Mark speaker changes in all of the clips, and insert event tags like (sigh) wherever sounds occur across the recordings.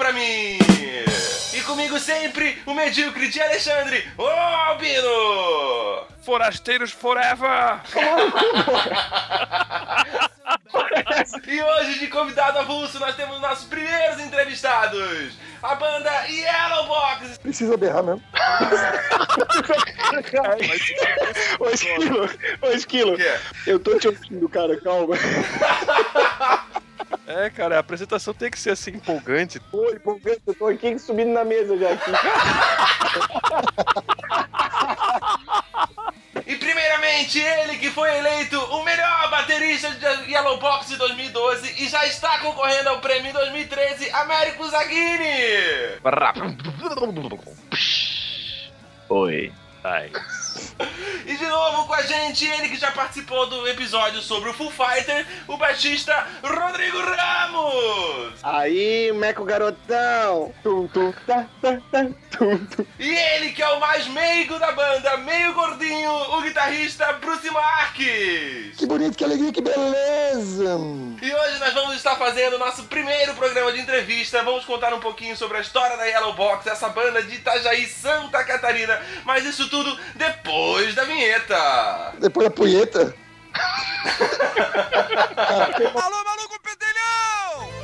Speaker 1: pra mim. E comigo sempre o medíocre de Alexandre, ô Albino!
Speaker 2: Forasteiros Forever!
Speaker 1: e hoje, de convidado avulso, nós temos nossos primeiros entrevistados. A banda Yellow Box.
Speaker 3: Precisa berrar mesmo. (laughs)
Speaker 4: Ô, Esquilo, ô, Esquilo,
Speaker 1: O
Speaker 4: eu tô te ouvindo, cara, calma. (laughs)
Speaker 2: É, cara, a apresentação tem que ser assim empolgante.
Speaker 4: Oi, empolgante, eu tô aqui subindo na mesa já aqui.
Speaker 1: E primeiramente, ele que foi eleito o melhor baterista de Yellow Box de 2012 e já está concorrendo ao prêmio 2013 Américo Zaghini.
Speaker 4: Oi.
Speaker 2: Ai.
Speaker 1: E de novo com a gente, ele que já participou do episódio sobre o Full Fighter, o baixista Rodrigo Ramos.
Speaker 4: Aí, Meco garotão. Tum, tum, tá, tá, tá, tum, tum.
Speaker 1: E ele que é o mais meigo da banda, meio gordinho, o guitarrista Bruce Marques.
Speaker 3: Que bonito, que alegria, que beleza.
Speaker 1: E hoje nós vamos estar fazendo o nosso primeiro programa de entrevista. Vamos contar um pouquinho sobre a história da Yellow Box, essa banda de Itajaí, Santa Catarina. Mas isso tudo depois da vinheta.
Speaker 3: Depois da punheta. (laughs)
Speaker 2: Alô, maluco pedelhão!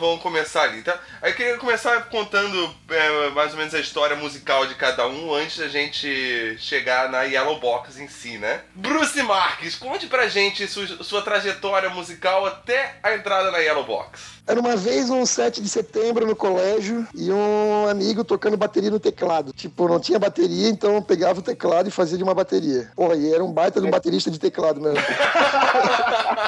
Speaker 1: Vamos começar ali, tá? Aí eu queria começar contando é, mais ou menos a história musical de cada um antes da gente chegar na Yellow Box em si, né? Bruce Marques, conte pra gente sua, sua trajetória musical até a entrada na Yellow Box.
Speaker 3: Era uma vez um 7 de setembro no colégio e um amigo tocando bateria no teclado. Tipo, não tinha bateria, então eu pegava o teclado e fazia de uma bateria. Porra, e era um baita de um baterista de teclado mesmo. (laughs)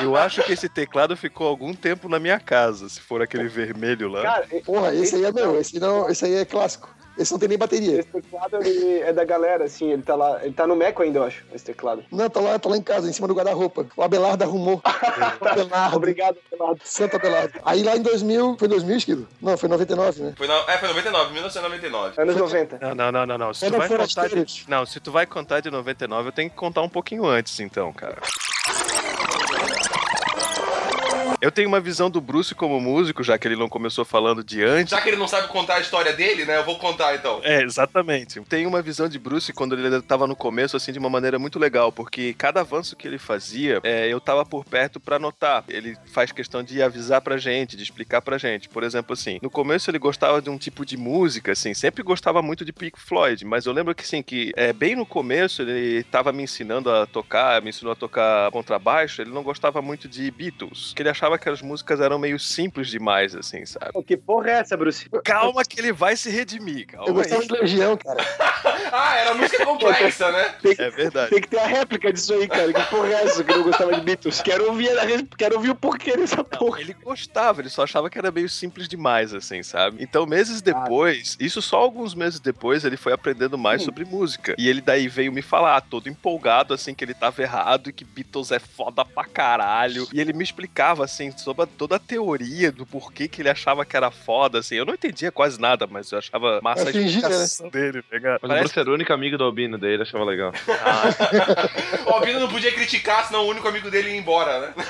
Speaker 2: Eu acho que esse teclado ficou algum tempo na minha casa, se for aquele vermelho lá.
Speaker 4: Cara,
Speaker 3: Porra, esse aí é meu, esse, não, esse aí é clássico. Esse não tem nem bateria.
Speaker 4: esse teclado ele é da galera, assim, ele tá lá, ele tá no Meco ainda, eu acho, esse teclado.
Speaker 3: Não, tá lá, tá lá em casa, em cima do guarda-roupa. O Abelardo arrumou. (laughs) Abelardo.
Speaker 4: Obrigado, Renato.
Speaker 3: Santo Abelardo. Aí lá em 2000, foi 2000, Esquilo? Não, foi 99, né?
Speaker 1: Foi, na, é, foi 99, 1999.
Speaker 4: Anos 90.
Speaker 2: Não, não, não, não, não. Se tu vai contar de... Não, se tu vai contar de 99, eu tenho que contar um pouquinho antes, então, cara. Eu tenho uma visão do Bruce como músico, já que ele não começou falando de antes.
Speaker 1: Já que ele não sabe contar a história dele, né? Eu vou contar então.
Speaker 2: É, exatamente. Tem uma visão de Bruce quando ele tava no começo, assim, de uma maneira muito legal, porque cada avanço que ele fazia, é, eu tava por perto pra notar. Ele faz questão de avisar pra gente, de explicar pra gente. Por exemplo, assim, no começo ele gostava de um tipo de música, assim, sempre gostava muito de Pink Floyd, mas eu lembro que, assim, que é, bem no começo ele tava me ensinando a tocar, me ensinou a tocar contrabaixo, ele não gostava muito de Beatles, que ele achava que as músicas eram meio simples demais, assim, sabe?
Speaker 4: Pô, que porra é essa, Bruce?
Speaker 2: Calma que ele vai se redimir, calma
Speaker 3: Eu gostava
Speaker 2: aí.
Speaker 3: de Legião, cara. (laughs)
Speaker 1: Ah, era música complexa, né?
Speaker 4: Tem,
Speaker 2: É verdade.
Speaker 4: tem que ter a réplica disso aí, cara. Que porra é essa que eu não gostava de Beatles? Quero ouvir, quero ouvir o porquê dessa porra.
Speaker 2: Ele gostava, ele só achava que era meio simples demais, assim, sabe? Então, meses depois, isso só alguns meses depois, ele foi aprendendo mais sobre música. E ele daí veio me falar, todo empolgado, assim, que ele tava errado e que Beatles é foda pra caralho. E ele me explicava, assim, sobre a- toda a teoria do porquê que ele achava que era foda, assim. Eu não entendia quase nada, mas eu achava massa
Speaker 3: Eu
Speaker 2: a
Speaker 3: fingia, né?
Speaker 2: explicação dele, tá ligado?
Speaker 5: Mas o
Speaker 2: Parece
Speaker 5: Bruce era o único amigo do Albino dele, achava legal. (laughs)
Speaker 1: O Albino não podia criticar, senão o único amigo dele ia embora, né? (laughs)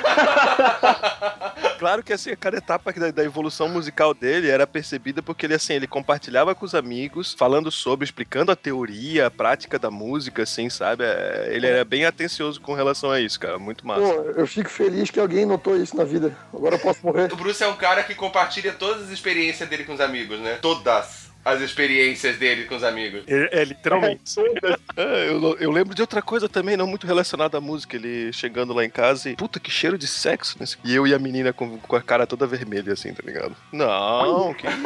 Speaker 2: Claro que assim, cada etapa da, da evolução musical dele era percebida porque ele assim, ele compartilhava com os amigos, falando sobre, explicando a teoria, a prática da música, assim, sabe? É, Ele era bem atencioso com relação a isso, cara. Muito massa.
Speaker 3: Pô, eu fico feliz que alguém notou isso na vida. Agora eu posso morrer.
Speaker 1: O Bruce é um cara que compartilha todas as experiências dele com os amigos, né? Todas as experiências dele com os amigos.
Speaker 2: É, é, literalmente. É, (laughs) eu, eu lembro de outra coisa também, não muito relacionada à música. Ele chegando lá em casa e. Puta, que cheiro de sexo nesse. E eu e a menina com, com a cara toda vermelha, assim, tá ligado? Não, que isso.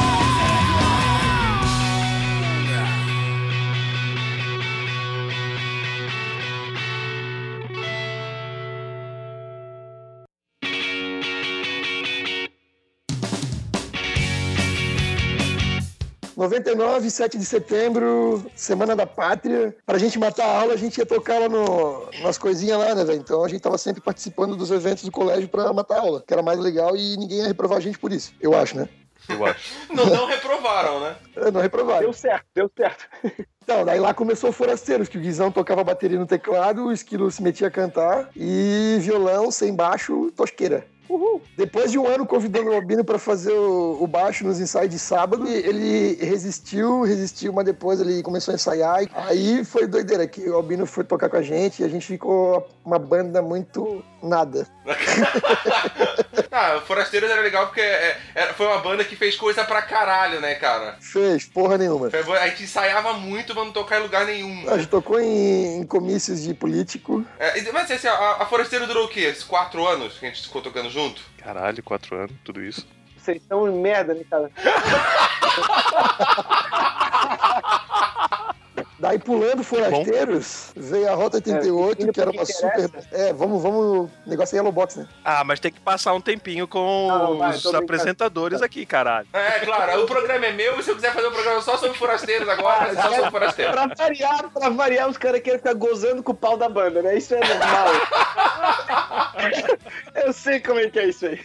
Speaker 2: (laughs)
Speaker 3: 99, 7 de setembro, Semana da Pátria. Pra gente matar a aula, a gente ia tocar lá no, nas coisinhas lá, né, velho? Então a gente tava sempre participando dos eventos do colégio pra matar a aula, que era mais legal e ninguém ia reprovar a gente por isso. Eu acho, né?
Speaker 2: Eu acho. (laughs)
Speaker 1: Não, não reprovaram, né?
Speaker 3: É, Não reprovaram.
Speaker 4: Deu certo, deu certo. (laughs)
Speaker 3: Então, daí lá começou o Forasteiros, que o Guizão tocava bateria no teclado, o Esquilo se metia a cantar e violão sem baixo, tosqueira. Uhul. Depois de um ano convidando o Albino para fazer o, o baixo nos ensaios de sábado, ele resistiu, resistiu, mas depois ele começou a ensaiar. Aí foi doideira, que o Albino foi tocar com a gente e a gente ficou uma banda muito nada. (laughs)
Speaker 1: Ah, o Forasteiros era legal porque é, era- foi uma banda que fez coisa pra caralho, né, cara?
Speaker 3: Fez porra nenhuma.
Speaker 1: A gente ensaiava muito pra não tocar em lugar nenhum.
Speaker 3: A gente tocou em, em comícios de político.
Speaker 1: É, mas assim, a, a Forasteiro durou o quê? Esses quatro anos que a gente ficou tocando junto?
Speaker 2: Caralho, quatro anos, tudo isso.
Speaker 4: Vocês são merda, né, cara? (laughs)
Speaker 3: Daí pulando Forasteiros, veio a Rota 88,
Speaker 4: indo
Speaker 3: que era uma
Speaker 4: que
Speaker 3: super. É, vamos, vamos. Negócio é Yellow Box, né?
Speaker 2: Ah, mas tem que passar um tempinho com
Speaker 4: Não, vai,
Speaker 2: os apresentadores aqui, caralho.
Speaker 1: É, claro, o programa é meu e se eu quiser fazer um programa só sobre Forasteiros agora, é só sobre Forasteiros.
Speaker 4: Pra variar, pra variar, os caras querem ficar gozando com o pau da banda, né? Isso é normal. (laughs) Eu sei como é que é isso aí.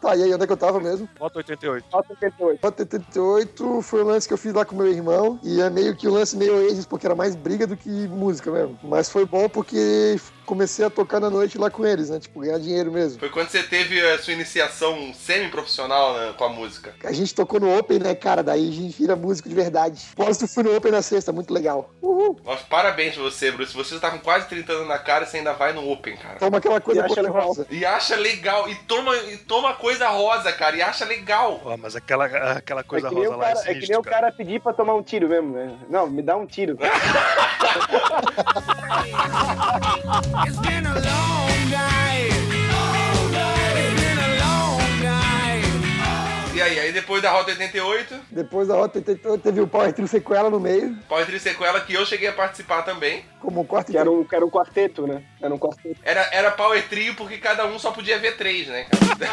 Speaker 3: Tá, e aí onde é que eu tava mesmo?
Speaker 2: Bota 88.
Speaker 4: Falta 88.
Speaker 3: Rota 88 foi o lance que eu fiz lá com meu irmão. E é meio que o lance meio Ages, porque era mais briga do que música mesmo. Mas foi bom porque comecei a tocar na noite lá com eles, né? Tipo, ganhar dinheiro mesmo.
Speaker 1: Foi quando você teve a sua iniciação semi-profissional né, com a música.
Speaker 3: A gente tocou no Open, né, cara? Daí a gente vira músico de verdade. Posto fui no Open na sexta, muito legal. Uhul.
Speaker 1: Nossa, parabéns pra você, Bruce. Você tá com quase 30 anos na cara e você ainda vai no Open, cara.
Speaker 3: Toma aquela coisa
Speaker 4: E acha legal.
Speaker 3: cor-de-rosa.
Speaker 1: E acha legal. E toma, e toma coisa rosa, cara. E acha legal.
Speaker 2: Ó, mas aquela, aquela coisa
Speaker 4: é
Speaker 2: rosa lá
Speaker 4: cara,
Speaker 2: é
Speaker 4: é que nem o cara pedir pra tomar um tiro mesmo, né? Não, me dá um tiro. (laughs)
Speaker 6: It's been a long night. It's been a long night.
Speaker 1: E aí, aí depois da Rota 88,
Speaker 3: Depois da Rota 88 teve o Power Trio Sequela no meio,
Speaker 1: Power Trio Sequela, que eu cheguei a participar também.
Speaker 3: como quarto
Speaker 4: Que era um, que era um quarteto, né? Era um quarteto.
Speaker 1: Era, era Power Trio porque cada um só podia ver três, né, cara?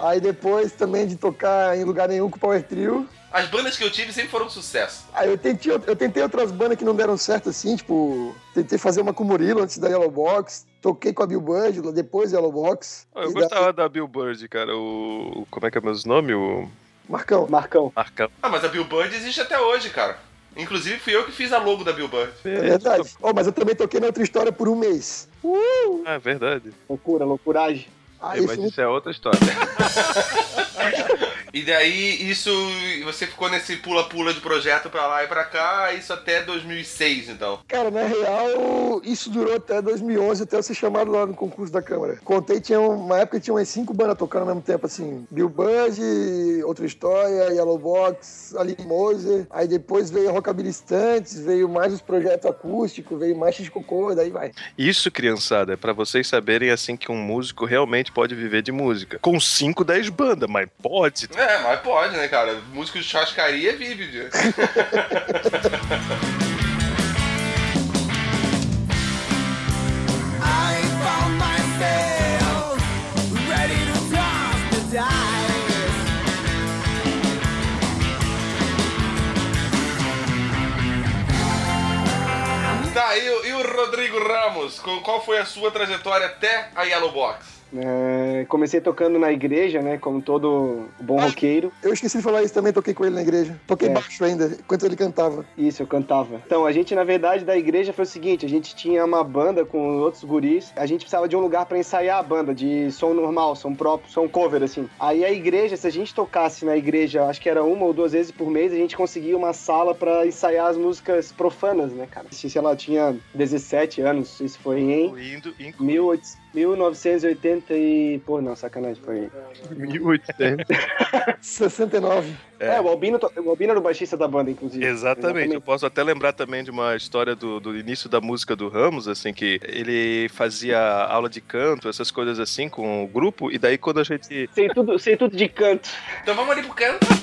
Speaker 1: (laughs)
Speaker 3: Aí depois também de tocar em lugar nenhum com o Power Trio.
Speaker 1: As bandas que eu tive sempre foram um sucesso.
Speaker 3: Aí eu tentei, eu tentei outras bandas que não deram certo assim, tipo, tentei fazer uma com o Murilo antes da Yellow Box, toquei com a Bill Bud, depois da Yellow Box.
Speaker 2: Eu
Speaker 3: E
Speaker 2: gostava da Bill Bird, cara. O. Como é que é o meu nome? O.
Speaker 3: Marcão.
Speaker 4: Marcão.
Speaker 2: Marcão.
Speaker 1: Ah, mas a Billboard existe até hoje, cara. Inclusive fui eu que fiz a logo da Billboard.
Speaker 3: É verdade. Oh, mas eu também toquei na outra história por um mês.
Speaker 2: Ah, é verdade.
Speaker 4: Loucura, loucuragem.
Speaker 3: Aí
Speaker 5: É, mas isso é outra história. (laughs)
Speaker 1: E daí isso você ficou nesse pula-pula de projeto pra lá e pra cá, isso até 2006, então.
Speaker 3: Cara, na real, isso durou até 2011, até eu ser chamado lá no concurso da Câmara. Contei, tinha um- uma época que tinha umas cinco bandas tocando ao mesmo tempo, assim. Bill Bud, Outra História, Yellow Box, Aline Moser. Aí depois veio a Rockabilly Stantes, veio mais os projetos acústicos, veio mais X-Cocô, daí vai.
Speaker 2: Isso, criançada, é pra vocês saberem assim que um músico realmente pode viver de música. Com 5, 10 bandas, mas pode.
Speaker 1: É, mas pode, né, cara? Músico de churrascaria vive de. Tá, e, o- e o Rodrigo Ramos? Qual foi a sua trajetória até a Yellow Box?
Speaker 4: É, comecei tocando na igreja, né? Como todo bom roqueiro.
Speaker 3: Eu esqueci de falar isso também, toquei com ele na igreja. Toquei
Speaker 4: É.
Speaker 3: baixo ainda, enquanto ele cantava.
Speaker 4: Isso, eu cantava. Então, a gente, na verdade, da igreja foi o seguinte: a gente tinha uma banda com outros guris. A gente precisava de um lugar pra ensaiar a banda, de som normal, som próprio, som cover, assim. Aí a igreja, se a gente tocasse na igreja, acho que era uma ou duas vezes por mês, a gente conseguia uma sala pra ensaiar as músicas profanas, né, cara? Sei lá, eu tinha 17 anos, isso foi em
Speaker 2: Incluindo,
Speaker 4: 18 1980 e... Pô, não, sacanagem, foi...
Speaker 2: 1800. (laughs)
Speaker 3: 69.
Speaker 4: É, o, Albino, to- o Albino era o baixista da banda, inclusive.
Speaker 2: Exatamente. Eu posso até lembrar também de uma história do, do início da música do Ramos, assim, que ele fazia aula de canto, essas coisas assim, com o grupo, e daí quando a gente.
Speaker 4: Sei tudo, sei tudo de canto.
Speaker 1: Então vamos ali pro canto. (laughs)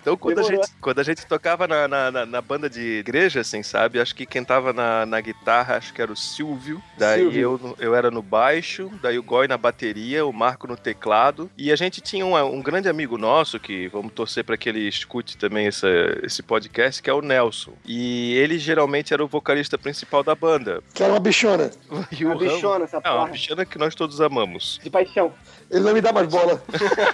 Speaker 2: Então, quando a gente, quando a gente tocava na, na, na- banda de igreja, assim, sabe? Acho que quem tava na, na guitarra, acho que era o Silvio. Daí
Speaker 4: Silvio.
Speaker 2: eu, eu era no baixo, daí o Goi na bateria, o Marco no teclado. E a gente tinha um, um grande amigo nosso, Nelson, que vamos torcer para que ele escute também essa, esse podcast, que é o Nelson. E ele geralmente era o vocalista principal da banda.
Speaker 3: Que era uma bichona. (laughs)
Speaker 2: E
Speaker 4: Uma
Speaker 2: o Ramos-
Speaker 4: bichona essa
Speaker 2: É, uma
Speaker 4: porra.
Speaker 2: bichona que nós todos amamos.
Speaker 4: De paixão.
Speaker 3: Ele não me dá mais bola.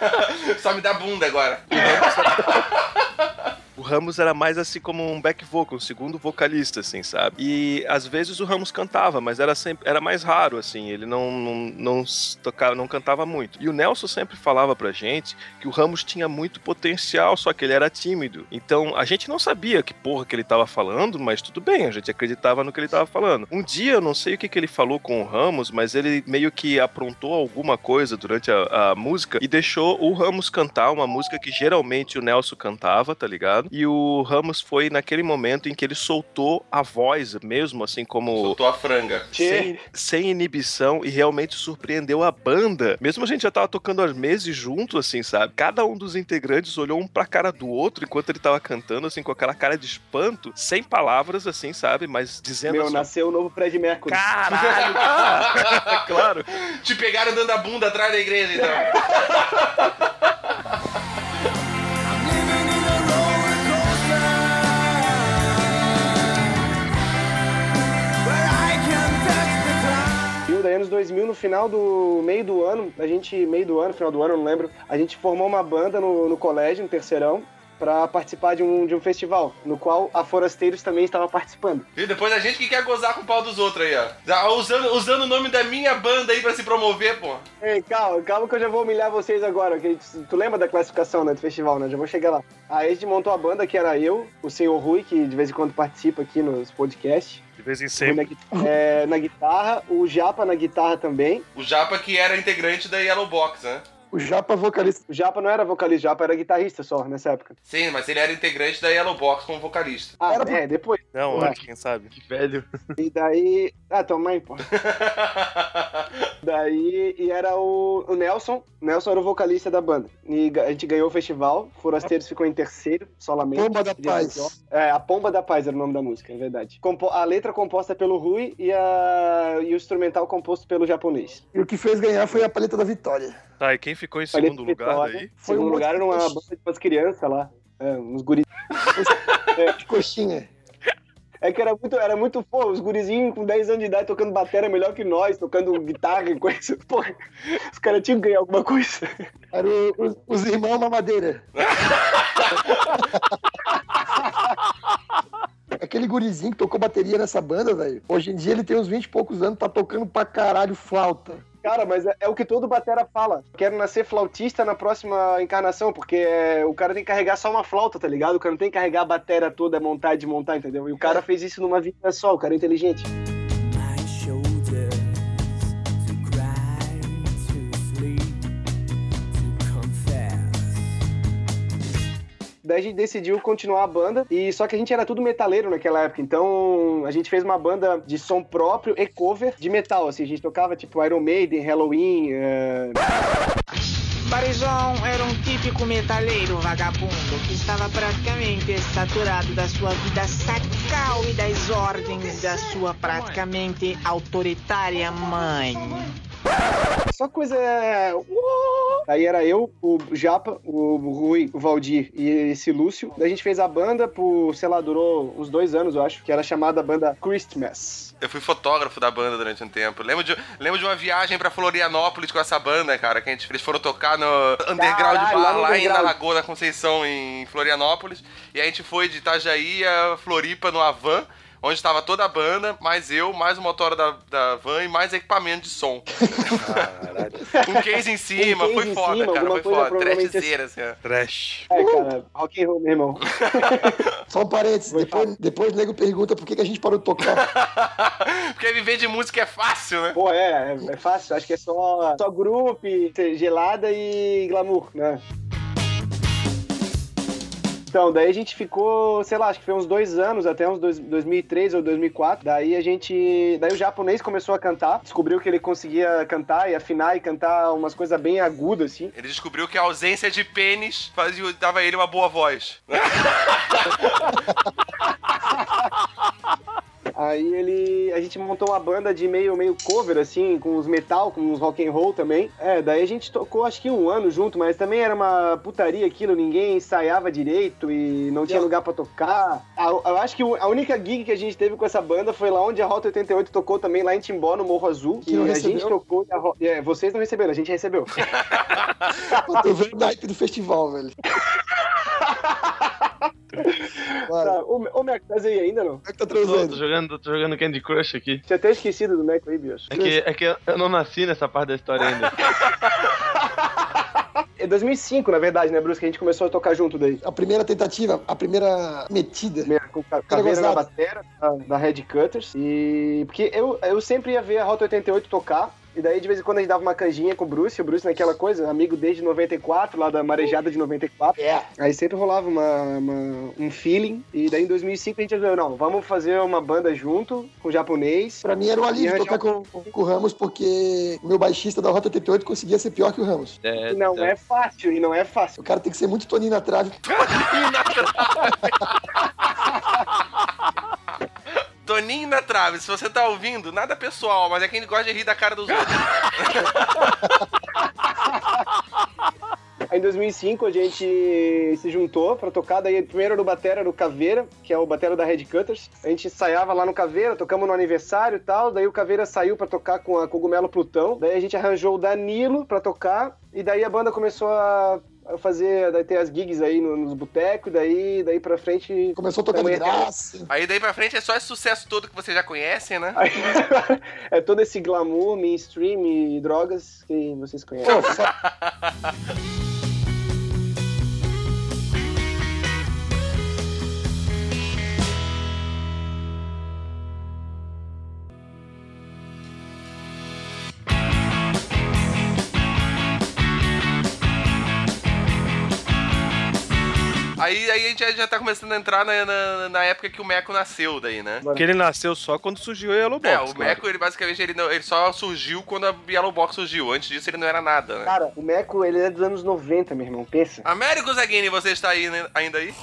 Speaker 3: (laughs)
Speaker 1: Só me dá bunda agora. (laughs)
Speaker 2: O Ramos era mais assim como um back vocal, um segundo vocalista, assim, sabe? E às vezes o Ramos cantava, mas era sempre era mais raro, assim, ele não, não, não tocava, não cantava muito. E o Nelson sempre falava pra gente que o Ramos tinha muito potencial, só que ele era tímido. Então a gente não sabia que porra que ele tava falando, mas tudo bem, a gente acreditava no que ele tava falando. Um dia, eu não sei o que, que ele falou com o Ramos, mas ele meio que aprontou alguma coisa durante a, a música e deixou o Ramos cantar uma música que geralmente o Nelson cantava, tá ligado? E o Ramos foi naquele momento em que ele soltou a voz mesmo, assim como
Speaker 1: Soltou a franga.
Speaker 2: sem, sem inibição e realmente surpreendeu a banda. Mesmo a gente já tava tocando há meses junto, assim, sabe? Cada um dos integrantes olhou um pra cara do outro enquanto ele tava cantando, assim, com aquela cara de espanto, sem palavras, assim, sabe? Mas dizendo
Speaker 4: Meu,
Speaker 2: assim.
Speaker 4: nasceu o novo Fred Mercury.
Speaker 2: Caralho! (laughs) cara!" (laughs) claro.
Speaker 1: Te pegaram dando a bunda atrás da igreja, então. (laughs)
Speaker 4: E daí anos 2000, no final do meio do ano, a gente, meio do ano, final do ano, não lembro, a gente formou uma banda no, no colégio, no terceirão, pra participar de um, de um festival, no qual a Forasteiros também estava participando.
Speaker 1: E depois a gente que quer gozar com o pau dos outros aí, ó. Já Usando, usando o nome da minha banda aí pra se promover, pô.
Speaker 4: Ei, calma, calma que eu já vou humilhar vocês agora. Que tu lembra da classificação né, do festival, né? Já vou chegar lá. Aí a gente montou a banda que era eu, o senhor Rui, que de vez em quando participa aqui nos podcasts.
Speaker 2: De vez em sempre.
Speaker 4: Na, é, na guitarra, o Japa na guitarra também.
Speaker 1: O Japa que era integrante da Yellow Box, né?
Speaker 3: O Japa vocalista.
Speaker 4: O Japa não era vocalista, o Japa era guitarrista só nessa época.
Speaker 1: Sim, mas ele era integrante da Yellow Box como vocalista.
Speaker 4: Ah,
Speaker 3: Era-
Speaker 4: é, depois.
Speaker 2: Não,
Speaker 4: Ué.
Speaker 2: antes, quem sabe?
Speaker 5: Que velho.
Speaker 4: E daí. Ah, tua mãe, pô. (laughs) Daí, e era o, o Nelson. O Nelson era o vocalista da banda. E a gente ganhou o festival. Forasteiros ficou em terceiro, solamente.
Speaker 3: Pomba da Paz.
Speaker 4: É, a Pomba da Paz era o nome da música, é verdade. Compo- a letra composta pelo Rui e, a... e o instrumental composto pelo japonês.
Speaker 3: E o que fez ganhar foi a paleta da vitória.
Speaker 2: Tá, e quem ficou em segundo lugar
Speaker 4: Vitória.
Speaker 2: daí?
Speaker 3: Foi
Speaker 4: Segundo
Speaker 3: um
Speaker 4: lugar era uma banda de umas crianças lá. É, uns guris. (laughs)
Speaker 3: De coxinha.
Speaker 4: É que era muito, era muito, pô, os gurizinhos com 10 anos de idade tocando bateria melhor que nós, tocando guitarra e coisa. Pô, os caras tinham que ganhar alguma coisa.
Speaker 3: Era o- os, os irmãos Mamadeira. (laughs) Aquele gurizinho que tocou bateria nessa banda, velho. Hoje em dia ele tem uns 20 e poucos anos, tá tocando pra caralho flauta.
Speaker 4: Cara, mas é, é o que todo batera fala. Quero nascer flautista na próxima encarnação, porque é, o cara tem que carregar só uma flauta, tá ligado? O cara não tem que carregar a bateria toda, montar e desmontar, entendeu? E o cara fez isso numa vida só, o cara é inteligente. Daí a gente decidiu continuar a banda, e só que a gente era tudo metaleiro naquela época, então a gente fez uma banda de som próprio e cover de metal, assim, a gente tocava tipo Iron Maiden, Halloween, é,
Speaker 7: Barizon era um típico metaleiro vagabundo que estava praticamente saturado da sua vida sacal e das ordens da sua praticamente autoritária mãe.
Speaker 4: Só coisa. é, Aí era eu, o Japa, o Rui, o Valdir e esse Lúcio. Daí a gente fez a banda por, sei lá, durou uns dois anos, eu acho, que era chamada banda Christmas.
Speaker 1: Eu fui fotógrafo da banda durante um tempo. Lembro de, lembro de uma viagem pra Florianópolis com essa banda, cara, que a gente, eles foram tocar no Underground
Speaker 4: Caralho,
Speaker 1: Bar
Speaker 4: lá no
Speaker 1: lá em, na. Lagoa da Conceição, em Florianópolis. E a gente foi de Itajaí a Floripa numa van. Onde estava toda a banda, mais eu, mais o motor da, da van e mais equipamento de som. Com case em cima,
Speaker 4: case
Speaker 1: foi
Speaker 4: em
Speaker 1: foda,
Speaker 4: cima,
Speaker 1: cara, foi foda. Trashzeira, assim, ó.
Speaker 2: Trash.
Speaker 4: É, cara, rock and roll, meu irmão. (laughs)
Speaker 3: Só um parênteses,
Speaker 4: Foi
Speaker 3: depois, depois o nego pergunta por que, que a gente parou de tocar. (laughs)
Speaker 1: Porque viver de música é fácil, né?
Speaker 4: Pô, é, é, é fácil, acho que é só, só grupo, gelada e glamour, né? Então, daí a gente ficou, sei lá, acho que foi uns dois anos, até uns dois, 2003 ou 2004. Daí a gente. Daí o japonês começou a cantar, descobriu que ele conseguia cantar e afinar e cantar umas coisas bem agudas, assim.
Speaker 1: Ele descobriu que a ausência de pênis fazia, dava a ele uma boa voz. (laughs)
Speaker 4: Aí ele. A gente montou uma banda de meio, meio cover, assim, com os metal, com os rock and roll também. É, daí a gente tocou acho que um ano junto, mas também era uma putaria aquilo, ninguém ensaiava direito e não tinha lugar pra tocar. A- Eu acho que a única gig que a gente teve com essa banda foi lá onde a Rota 88 tocou também, lá em Timbó, no Morro Azul.
Speaker 3: Que
Speaker 4: e a gente tocou. e a é, vocês não receberam, a gente recebeu. (laughs)
Speaker 3: Eu tô vendo o hype do festival, velho. (laughs)
Speaker 4: Tá, ô, ô Mac, tá aí ainda não?
Speaker 3: é que tá
Speaker 5: Tô, tô
Speaker 3: transando?
Speaker 5: jogando, tô jogando Candy Crush aqui.
Speaker 4: Tinha até esquecido do Mac aí, bicho.
Speaker 5: É que, é que eu não nasci nessa parte da história ainda. (laughs)
Speaker 4: É 2005, na verdade, né, Bruce, que a gente começou a tocar junto daí.
Speaker 3: A primeira tentativa, a primeira metida.
Speaker 4: Primeiro, com ca- caveira na batera da, da Red Cutters. E. Porque eu, eu sempre ia ver a Rota 88 tocar. E daí, de vez em quando, a gente dava uma canjinha com o Bruce. O Bruce naquela coisa, amigo desde 94, lá da marejada de 94.
Speaker 3: É.
Speaker 4: Aí sempre rolava uma, uma- um feeling. E daí, em 2005, a gente resolveu, não, vamos fazer uma banda junto, com japonês.
Speaker 3: Pra mim era um alívio tocar com, com o Ramos, porque o meu baixista da Rota 88 conseguia ser pior que o Ramos.
Speaker 5: É,
Speaker 4: não
Speaker 5: tá.
Speaker 4: é fácil, e não é fácil.
Speaker 3: O cara tem que ser muito toninho na trave. (laughs) (laughs)
Speaker 1: Toninho na trave, se você tá ouvindo, nada pessoal, mas é quem gosta de rir da cara dos outros.
Speaker 4: Em 2005 a gente se juntou pra tocar, daí primeiro era o batera do Caveira, que é o batera da Red Cutters. A gente ensaiava lá no Caveira, tocamos no aniversário e tal, daí o Caveira saiu pra tocar com a Cogumelo Plutão. Daí a gente arranjou o Danilo pra tocar e daí a banda começou a a fazer, daí ter as gigs aí no- nos botecos, daí daí pra frente
Speaker 3: Começou tocando de
Speaker 4: é
Speaker 3: graça.
Speaker 1: Aí daí pra frente é só esse sucesso todo que vocês já conhecem, né?
Speaker 4: Aí, (laughs) é todo esse glamour, mainstream e drogas que vocês conhecem.
Speaker 3: Pô, só- (laughs)
Speaker 1: gente já, tá começando a entrar na, na, na época que o Meco nasceu daí, né?
Speaker 2: Porque ele nasceu só quando surgiu o Yellow Box.
Speaker 1: É, o
Speaker 2: claro.
Speaker 1: Meco, ele basicamente, ele, não- ele só surgiu quando a Yellow Box surgiu. Antes disso, ele não era nada, né?
Speaker 4: Cara, o Meco, ele é dos anos 90, meu irmão, pensa.
Speaker 1: Américo Zaguini, você está aí, né, ainda aí?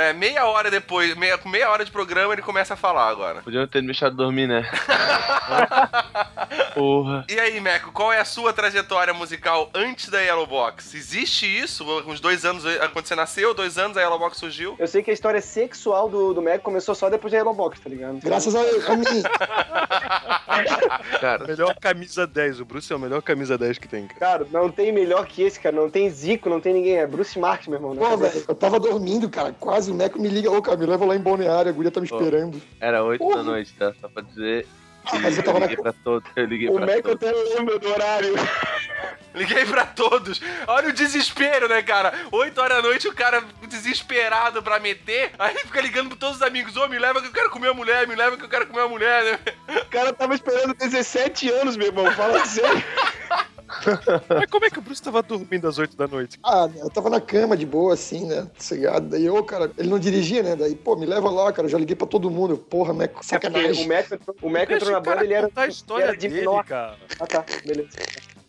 Speaker 1: É, meia hora depois, meia, com meia hora de programa, ele começa a falar agora.
Speaker 5: Podiam ter me deixado dormir, né? (laughs) Porra.
Speaker 1: E aí, Meco, qual é a sua trajetória musical antes da Yellow Box? Existe isso? Uns dois anos, quando você nasceu, dois anos a Yellow Box surgiu?
Speaker 4: Eu sei que a história sexual do, do Meco começou só depois da Yellow Box, tá ligado?
Speaker 3: graças a, a mim. (laughs)
Speaker 5: Cara,
Speaker 2: Melhor camisa 10. O Bruce é o melhor camisa 10 que tem, cara.
Speaker 4: Cara, não tem melhor que esse, cara. Não tem Zico, não tem ninguém. É Bruce Marks, meu irmão.
Speaker 3: Pô, velho, eu tava dormindo, cara. Quase o Meco me liga. Ô, cara, me leva lá em Balneário, a guria tá me esperando.
Speaker 5: era 8
Speaker 3: Porra.
Speaker 5: da noite, tá? Só pra dizer.
Speaker 3: Ah, mas eu tava
Speaker 5: Eu
Speaker 3: na.
Speaker 5: liguei pra todos. Eu liguei
Speaker 4: O
Speaker 5: pra
Speaker 4: Meco
Speaker 5: todos.
Speaker 4: até lembra do horário. (laughs)
Speaker 1: Liguei pra todos. Olha o desespero, né, cara? 8 horas da noite, o cara desesperado pra meter. Aí fica ligando pra todos os amigos: Ô, me leva que eu quero comer a mulher, me leva que eu quero comer a mulher, né?
Speaker 4: O cara tava esperando 17 anos, meu irmão. Fala (laughs) sério.
Speaker 2: Mas como é que o Bruce tava dormindo às 8 da noite?
Speaker 3: Ah, eu tava na cama de boa, assim, né? Sossegado. Daí, ô, cara, ele não dirigia, né? Daí, pô, me leva lá, cara. Eu já liguei pra todo mundo. Porra, Meco,
Speaker 4: É porque
Speaker 3: sacanagem.
Speaker 4: o Meco, entrou- o Meco entrou na banda, ele era.
Speaker 2: a história
Speaker 4: ele era de
Speaker 2: dele.
Speaker 4: Ah, tá. Beleza.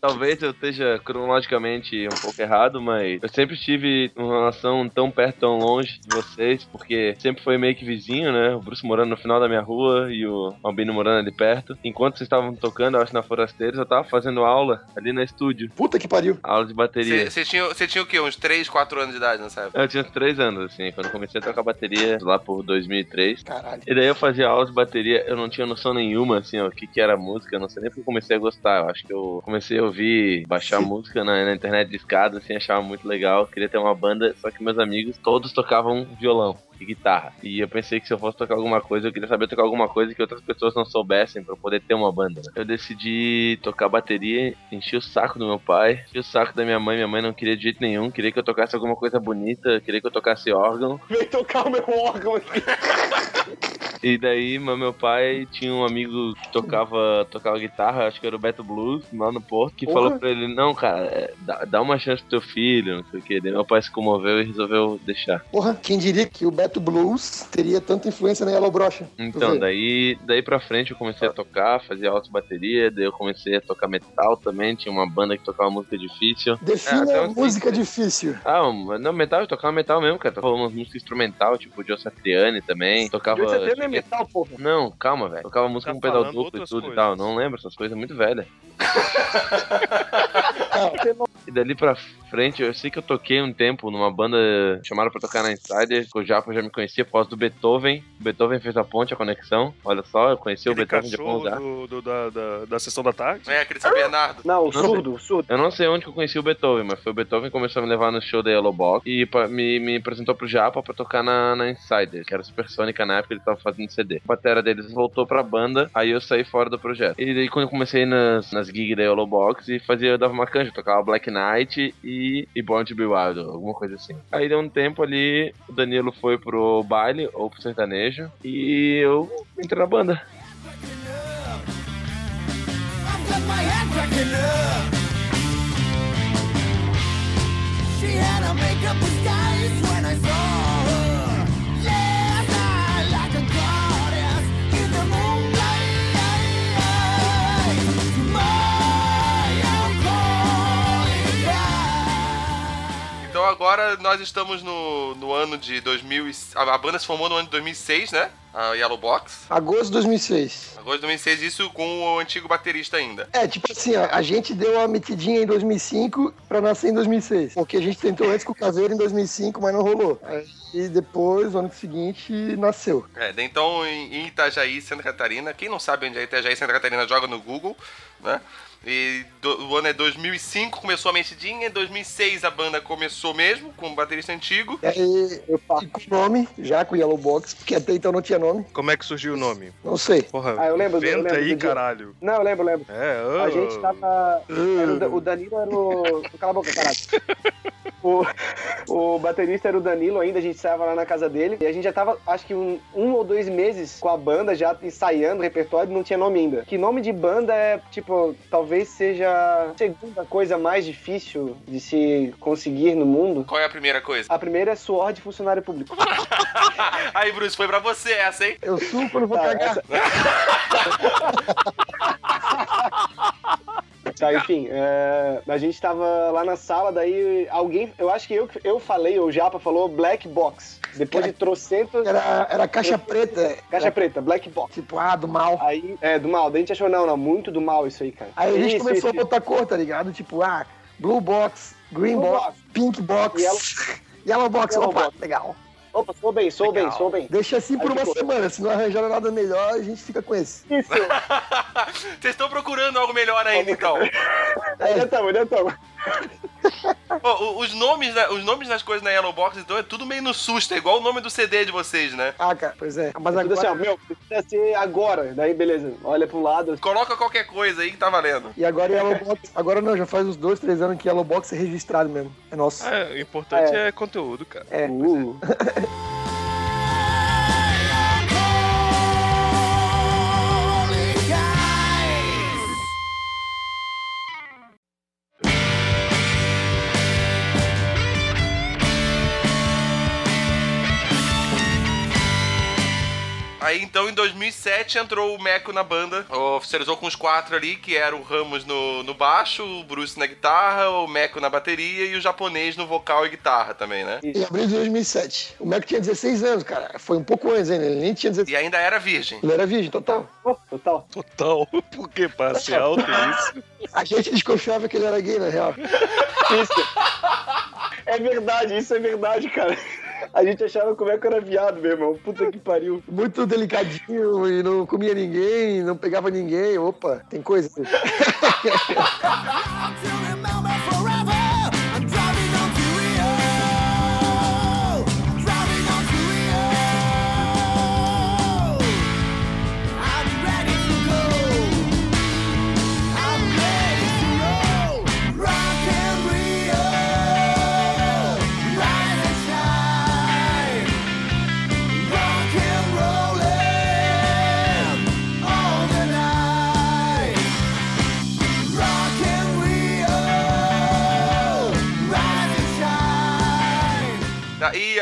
Speaker 5: Talvez eu esteja cronologicamente um pouco errado, mas eu sempre tive uma relação tão perto, tão longe de vocês, porque sempre foi meio que vizinho, né? O Bruce morando no final da minha rua e o Albino morando ali perto. Enquanto vocês estavam tocando, eu acho, na Forasteiros, eu tava fazendo aula ali no estúdio.
Speaker 3: Puta que pariu.
Speaker 5: Aula de bateria.
Speaker 1: Você tinha, você tinha o quê? Uns 3, 4 anos de idade nessa época?
Speaker 5: Eu tinha uns 3 anos, assim, quando comecei a tocar bateria, lá por 2003.
Speaker 3: Caralho.
Speaker 5: E daí eu fazia aula de bateria, eu não tinha noção nenhuma, assim, ó, o que que era música, eu não sei nem porque eu comecei a gostar. Eu acho que eu comecei a ouvir, baixar música na, na internet de escada, assim, achava muito legal. Queria ter uma banda, só que meus amigos todos tocavam violão e guitarra. E eu pensei que se eu fosse tocar alguma coisa, eu queria saber tocar alguma coisa que outras pessoas não soubessem pra eu poder ter uma banda. né? Eu decidi tocar bateria, enchi o saco do meu pai, enchi o saco da minha mãe. Minha mãe não queria de jeito nenhum, queria que eu tocasse alguma coisa bonita, queria que eu tocasse órgão.
Speaker 4: Vem tocar o meu órgão aqui. (laughs)
Speaker 5: E daí, meu pai tinha um amigo que tocava, tocava guitarra, acho que era o Beto Blues, lá no Porto, que
Speaker 4: Porra.
Speaker 5: falou pra ele, não, cara, é, dá, dá uma chance pro teu filho, não sei o que. Daí meu pai se comoveu e resolveu deixar.
Speaker 3: Porra, quem diria que o Beto blues teria tanta influência na Yellow Brocha.
Speaker 5: Então, daí, daí pra frente eu comecei a tocar, fazia alto bateria, daí eu comecei a tocar metal também, tinha uma banda que tocava música difícil.
Speaker 3: Defina
Speaker 5: até
Speaker 3: a
Speaker 5: onde
Speaker 3: música difícil.
Speaker 5: Ah, um- não, metal, eu tocava metal mesmo, cara. Tocava umas músicas instrumental, tipo Joe Satriani também. Tocava.
Speaker 4: Você não é metal, porra.
Speaker 5: Não, calma, velho. Tocava música
Speaker 2: Tá
Speaker 5: com pedal duplo e tudo e
Speaker 2: coisas.
Speaker 5: tal. Não lembro, essas coisas muito velhas. (laughs) E dali pra frente, eu sei que eu toquei um tempo numa banda chamada pra tocar na Insider, que o Japa já me conhecia por causa do Beethoven. O Beethoven fez a ponte, a conexão. Olha só, eu conheci o
Speaker 2: Aquele
Speaker 5: Beethoven de algum lugar.
Speaker 2: do, do- da, da, da sessão da tarde.
Speaker 1: É, aquele São Bernardo.
Speaker 4: Não, o
Speaker 5: Não.
Speaker 4: surdo, o surdo.
Speaker 5: Eu não sei onde que eu conheci o Beethoven, mas foi o Beethoven que começou a me levar no show da Yellow Box e pa- me, me apresentou pro Japa pra tocar na, na Insider, que era Supersônica na época, ele tava fazendo CD. A batera deles voltou pra banda, aí eu saí fora do projeto. E daí quando eu comecei nas, nas gigs da Yellow Box e fazia, eu dava uma canja, eu tocava Black Knight e, e Born to Be Wild, alguma coisa assim. Aí deu um tempo ali, o Danilo foi pro baile ou pro sertanejo e eu entrei na banda.
Speaker 6: She had makeup disguised when I saw
Speaker 1: Então agora nós estamos no, no ano de 2000. e- A, a banda se formou no ano de 2006, né? A Yellow Box.
Speaker 3: Agosto de 2006.
Speaker 1: Agosto de 2006, isso com o antigo baterista ainda.
Speaker 3: É, tipo assim, ó, a gente deu uma metidinha em 2005 pra nascer em 2006. Porque a gente tentou antes com o Caveiro em 2005, mas não rolou. Aí depois, no ano seguinte, nasceu.
Speaker 1: É, então em, Itajaí, Santa Catarina. Quem não sabe onde é Itajaí, Santa Catarina, joga no Google, né? E do- o ano é 2005, começou a mexidinha. Em 2006 a banda começou mesmo, com um baterista antigo.
Speaker 3: E aí, eu com o nome, já com o Yellow Box, porque até então não tinha nome.
Speaker 2: Como é que surgiu o nome?
Speaker 3: Não sei.
Speaker 2: Porra,
Speaker 4: Ah, eu lembro, eu
Speaker 2: inventa
Speaker 4: lembro
Speaker 2: aí, caralho.
Speaker 4: Não, eu lembro, eu lembro.
Speaker 2: É,
Speaker 4: A
Speaker 2: ô.
Speaker 4: gente tava. era o Da- o Danilo era o. (laughs) Cala a boca, caralho. O, o baterista era o Danilo ainda, a gente estava lá na casa dele. E a gente já tava, acho que um, um ou dois meses com a banda, já ensaiando o repertório, não tinha nome ainda. Que nome de banda é, tipo, talvez seja a segunda coisa mais difícil de se conseguir no mundo.
Speaker 1: Qual é a primeira coisa?
Speaker 4: A primeira é suor de funcionário público. (laughs)
Speaker 1: Aí, Bruce, foi pra você essa, hein?
Speaker 3: Eu suco quando vou
Speaker 4: Tá,
Speaker 3: cagar.
Speaker 4: essa- Tá, enfim, é, a gente tava lá na sala, daí alguém, eu acho que eu, eu falei, ou o Japa falou Black Box. Depois de trocentos.
Speaker 3: Era, era caixa preta.
Speaker 4: Caixa
Speaker 3: Era,
Speaker 4: preta, Black Box.
Speaker 3: Tipo, ah, do mal.
Speaker 4: Aí, é, do mal. Daí a gente achou, não, não, muito do mal isso aí, cara.
Speaker 3: Aí a gente
Speaker 4: Isso,
Speaker 3: começou
Speaker 4: isso,
Speaker 3: a botar cor, tá ligado? Tipo, ah, Blue Box, Green
Speaker 4: Blue
Speaker 3: Box,
Speaker 4: Box.
Speaker 3: Pink Box,
Speaker 4: Yellow- (laughs)
Speaker 3: Yellow Box.
Speaker 4: Yellow
Speaker 3: opa,
Speaker 4: Box.
Speaker 3: legal.
Speaker 4: Opa, sou bem, sou bem, sou bem.
Speaker 3: Deixa assim por
Speaker 4: Aí
Speaker 3: uma
Speaker 4: ficou.
Speaker 3: semana. Se não arranjaram nada melhor, a gente fica com esse.
Speaker 4: Isso. (laughs)
Speaker 1: Vocês estão procurando algo melhor ainda, então.
Speaker 4: Ainda estamos, ainda estamos. (laughs)
Speaker 1: Ô, o- os, nomes, os nomes das coisas na Yellow Box, então, é tudo meio no susto. É igual o nome do CD de vocês, né?
Speaker 3: Ah, cara, pois é. Mas
Speaker 4: Tudo assim, ó,
Speaker 3: agora...
Speaker 4: meu, precisa ser agora. Daí, beleza, olha pro lado.
Speaker 1: Coloca qualquer coisa aí que tá valendo.
Speaker 3: E agora Yellow Box... Agora não, já faz uns dois, três anos que Yellow Box é registrado mesmo. É nosso.
Speaker 2: É, o importante é, conteúdo, cara.
Speaker 3: É.
Speaker 4: Uh. (laughs)
Speaker 1: Aí então em 2007 entrou o Meco na banda, oficializou com os quatro ali, que era o Ramos no, no baixo, o Bruce na guitarra, o Meco na bateria e o japonês no vocal e guitarra também, né?
Speaker 3: Em abril de 2007. O Mac tinha 16 anos, cara. Foi um pouco antes ainda. Ele nem tinha 16.
Speaker 1: E ainda era virgem.
Speaker 3: Ele era virgem, total.
Speaker 4: Oh, total.
Speaker 2: Total. (laughs) Por que passe alto isso?
Speaker 3: A gente desconfiava que ele era gay, na real.
Speaker 4: Isso. É verdade, isso é verdade, cara. (laughs) A gente achava como é que era viado, meu irmão. Puta que pariu.
Speaker 3: Muito delicadinho e não comia ninguém, não pegava ninguém. Opa, tem coisa. (laughs)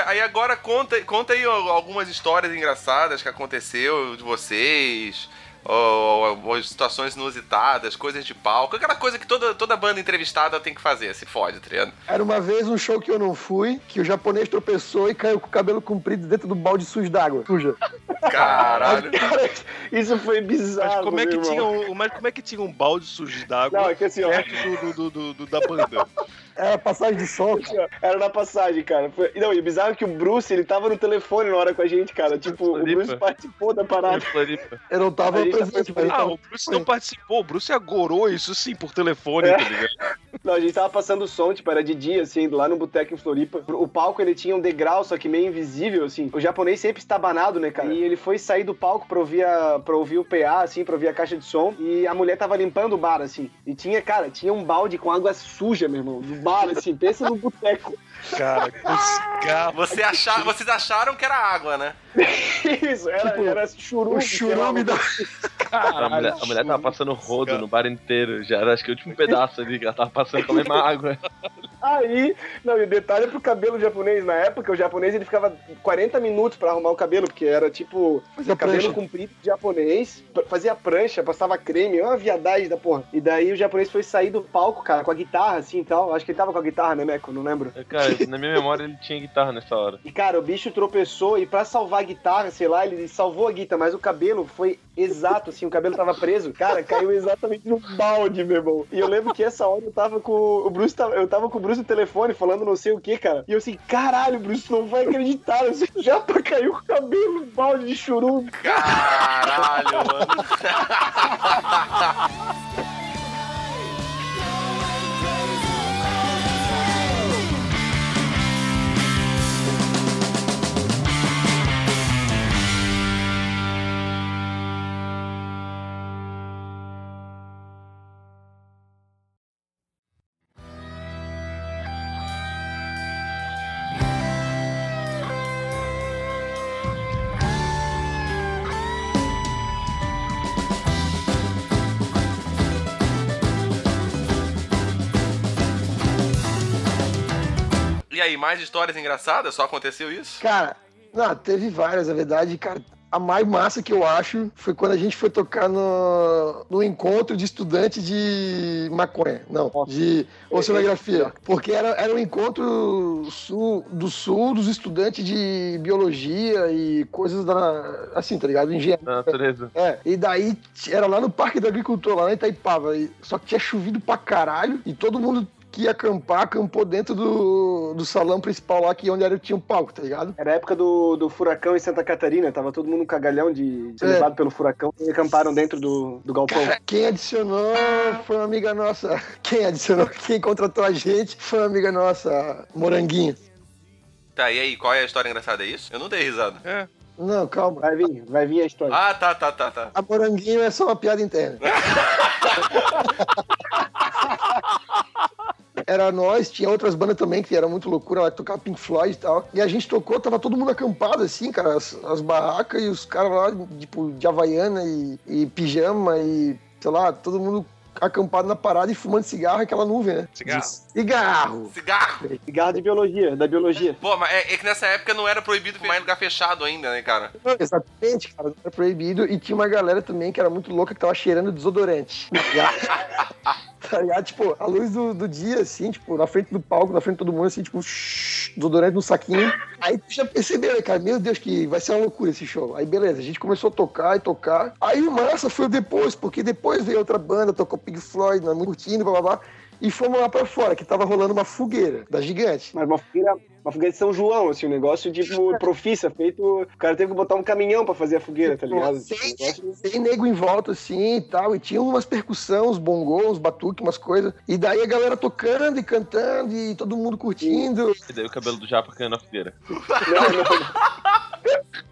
Speaker 1: aí agora conta, conta aí algumas histórias engraçadas que aconteceu de vocês. Ou, ou situações inusitadas, coisas de palco, aquela coisa que toda, toda banda entrevistada tem que fazer, se fode, tá ligado?
Speaker 3: Era uma vez um show que eu não fui, que o japonês tropeçou e caiu com o cabelo comprido dentro do balde sujo d'água. Suja.
Speaker 1: Caralho. (laughs)
Speaker 4: Cara, isso foi bizarro.
Speaker 2: Mas como, é que tinha um, mas como é que tinha um balde sujo d'água
Speaker 4: Não, é que assim, ó,
Speaker 2: perto do, do, do, do- da banda?
Speaker 3: Era passagem de som.
Speaker 4: Era na passagem, cara. Foi- Não, e bizarro que o Bruce, ele tava no telefone na hora com a gente, cara. Tipo, o. Bruce participou da parada.
Speaker 3: Eu não tava presente,
Speaker 2: Ah,
Speaker 3: então,
Speaker 2: o Bruce não participou, o Bruce agorou isso sim por telefone,
Speaker 4: É.
Speaker 2: tá ligado? (laughs)
Speaker 4: Não, a gente tava passando som, tipo, era de dia, assim, lá no boteco em Floripa. O palco, ele tinha um degrau, só que meio invisível, assim. O japonês sempre estabanado, né, cara? E ele foi sair do palco pra ouvir, a, pra ouvir o PA, assim, pra ouvir a caixa de som. E a mulher tava limpando o bar, assim. E tinha, cara, tinha um balde com água suja, meu irmão, do bar, assim. Pensa no boteco.
Speaker 2: Cara, cigarro. (laughs)
Speaker 1: Você achar, vocês acharam que era água, né? (laughs)
Speaker 4: Isso, era,
Speaker 3: Tipo,
Speaker 4: era churume.
Speaker 3: o churume da.
Speaker 5: A mulher, a mulher tava passando rodo no bar inteiro. Já era acho que o último pedaço ali que ela tava passando com a mesma água.
Speaker 4: Aí, não, e o detalhe é pro cabelo japonês. Na época, o japonês ele ficava 40 minutos pra arrumar o cabelo, porque era tipo
Speaker 3: Fazia
Speaker 4: cabelo
Speaker 3: prancha.
Speaker 4: comprido japonês, fazia prancha, passava creme, uma viadagem da porra. E daí o japonês foi sair do palco, cara, com a guitarra assim e tal. Acho que ele tava com a guitarra, né, Meco? Não lembro.
Speaker 5: Cara, na minha memória ele tinha guitarra nessa hora.
Speaker 4: E cara, o bicho tropeçou e pra salvar a guitarra, sei lá, ele salvou a guitarra, mas o cabelo foi exato, assim, o cabelo tava preso. Cara, caiu exatamente no balde, meu irmão. E eu lembro que essa hora eu tava com o Bruce, tava- eu tava com o Bruce no telefone falando não sei o que, cara. E eu assim, caralho, Bruce, não vai acreditar. Assim, já caiu com o cabelo balde de churume.
Speaker 1: Caralho, mano. (laughs) E aí, mais histórias engraçadas? Só aconteceu isso?
Speaker 3: Cara, não, teve várias, na verdade, cara. A mais massa que eu acho foi quando a gente foi tocar no, no encontro de estudante de maconha. Não, de oceanografia. Porque era, era um encontro sul, do sul dos estudantes de biologia e coisas da. Assim, tá ligado? Engenharia.
Speaker 5: Na natureza.
Speaker 3: É, e daí era lá no Parque do Agricultor, lá em Itaipava. Só que tinha chovido pra caralho e todo mundo que ia acampar, acampou dentro do, do salão principal lá, que é onde era, tinha um palco, tá ligado?
Speaker 4: Era a época do, do furacão em Santa Catarina, tava todo mundo cagalhão de ser
Speaker 3: É.
Speaker 4: levado pelo furacão e acamparam dentro do, do galpão.
Speaker 3: Quem adicionou foi uma amiga nossa. Quem adicionou, quem contratou a gente foi uma amiga nossa, Moranguinho.
Speaker 1: Tá, e aí, qual é a história engraçada? É isso? Eu não dei risada.
Speaker 2: É.
Speaker 3: Não, calma.
Speaker 4: Vai vir, vai vir a história.
Speaker 1: Ah, tá, tá, tá, tá.
Speaker 3: A Moranguinho é só uma piada interna. (laughs) Era nós, tinha outras bandas também que era muito loucura lá, que tocava Pink Floyd e tal. E a gente tocou, tava todo mundo acampado assim, cara, as, as barracas e os caras lá, tipo, de Havaiana e, e pijama e, sei lá, todo mundo acampado na parada e fumando cigarro, aquela nuvem, né?
Speaker 2: Cigarro.
Speaker 3: Cigarro!
Speaker 1: Cigarro!
Speaker 4: Cigarro de biologia, da biologia.
Speaker 1: Pô, mas é, é que nessa época não era proibido fumar em lugar fechado ainda, né, cara?
Speaker 3: Exatamente, cara, não era proibido. E tinha uma galera também que era muito louca que tava cheirando desodorante. (laughs) tá ligado? Tipo, a luz do, do dia, assim, tipo, na frente do palco, na frente de todo mundo, assim, tipo, shhh, desodorante no saquinho. Aí tu já percebeu, né, cara? Meu Deus, que vai ser uma loucura esse show. Aí beleza, a gente começou a tocar e tocar. Aí o massa foi depois, porque depois veio outra banda, tocou Pink Floyd, nós muito curtindo, blá blá blá. E fomos lá pra fora, que tava rolando uma fogueira da gigante.
Speaker 4: Mas uma fogueira, uma fogueira de São João, assim, um negócio tipo (laughs) profissa, feito. O cara teve que botar um caminhão pra fazer a fogueira, tá ligado?
Speaker 3: Sem nego em volta, assim e tal. E tinha umas percussões, uns bongos, uns batuques, umas coisas. E daí a galera tocando e cantando e todo mundo curtindo.
Speaker 5: E daí o cabelo do Japa caiu na fogueira.
Speaker 4: Não, não. (laughs)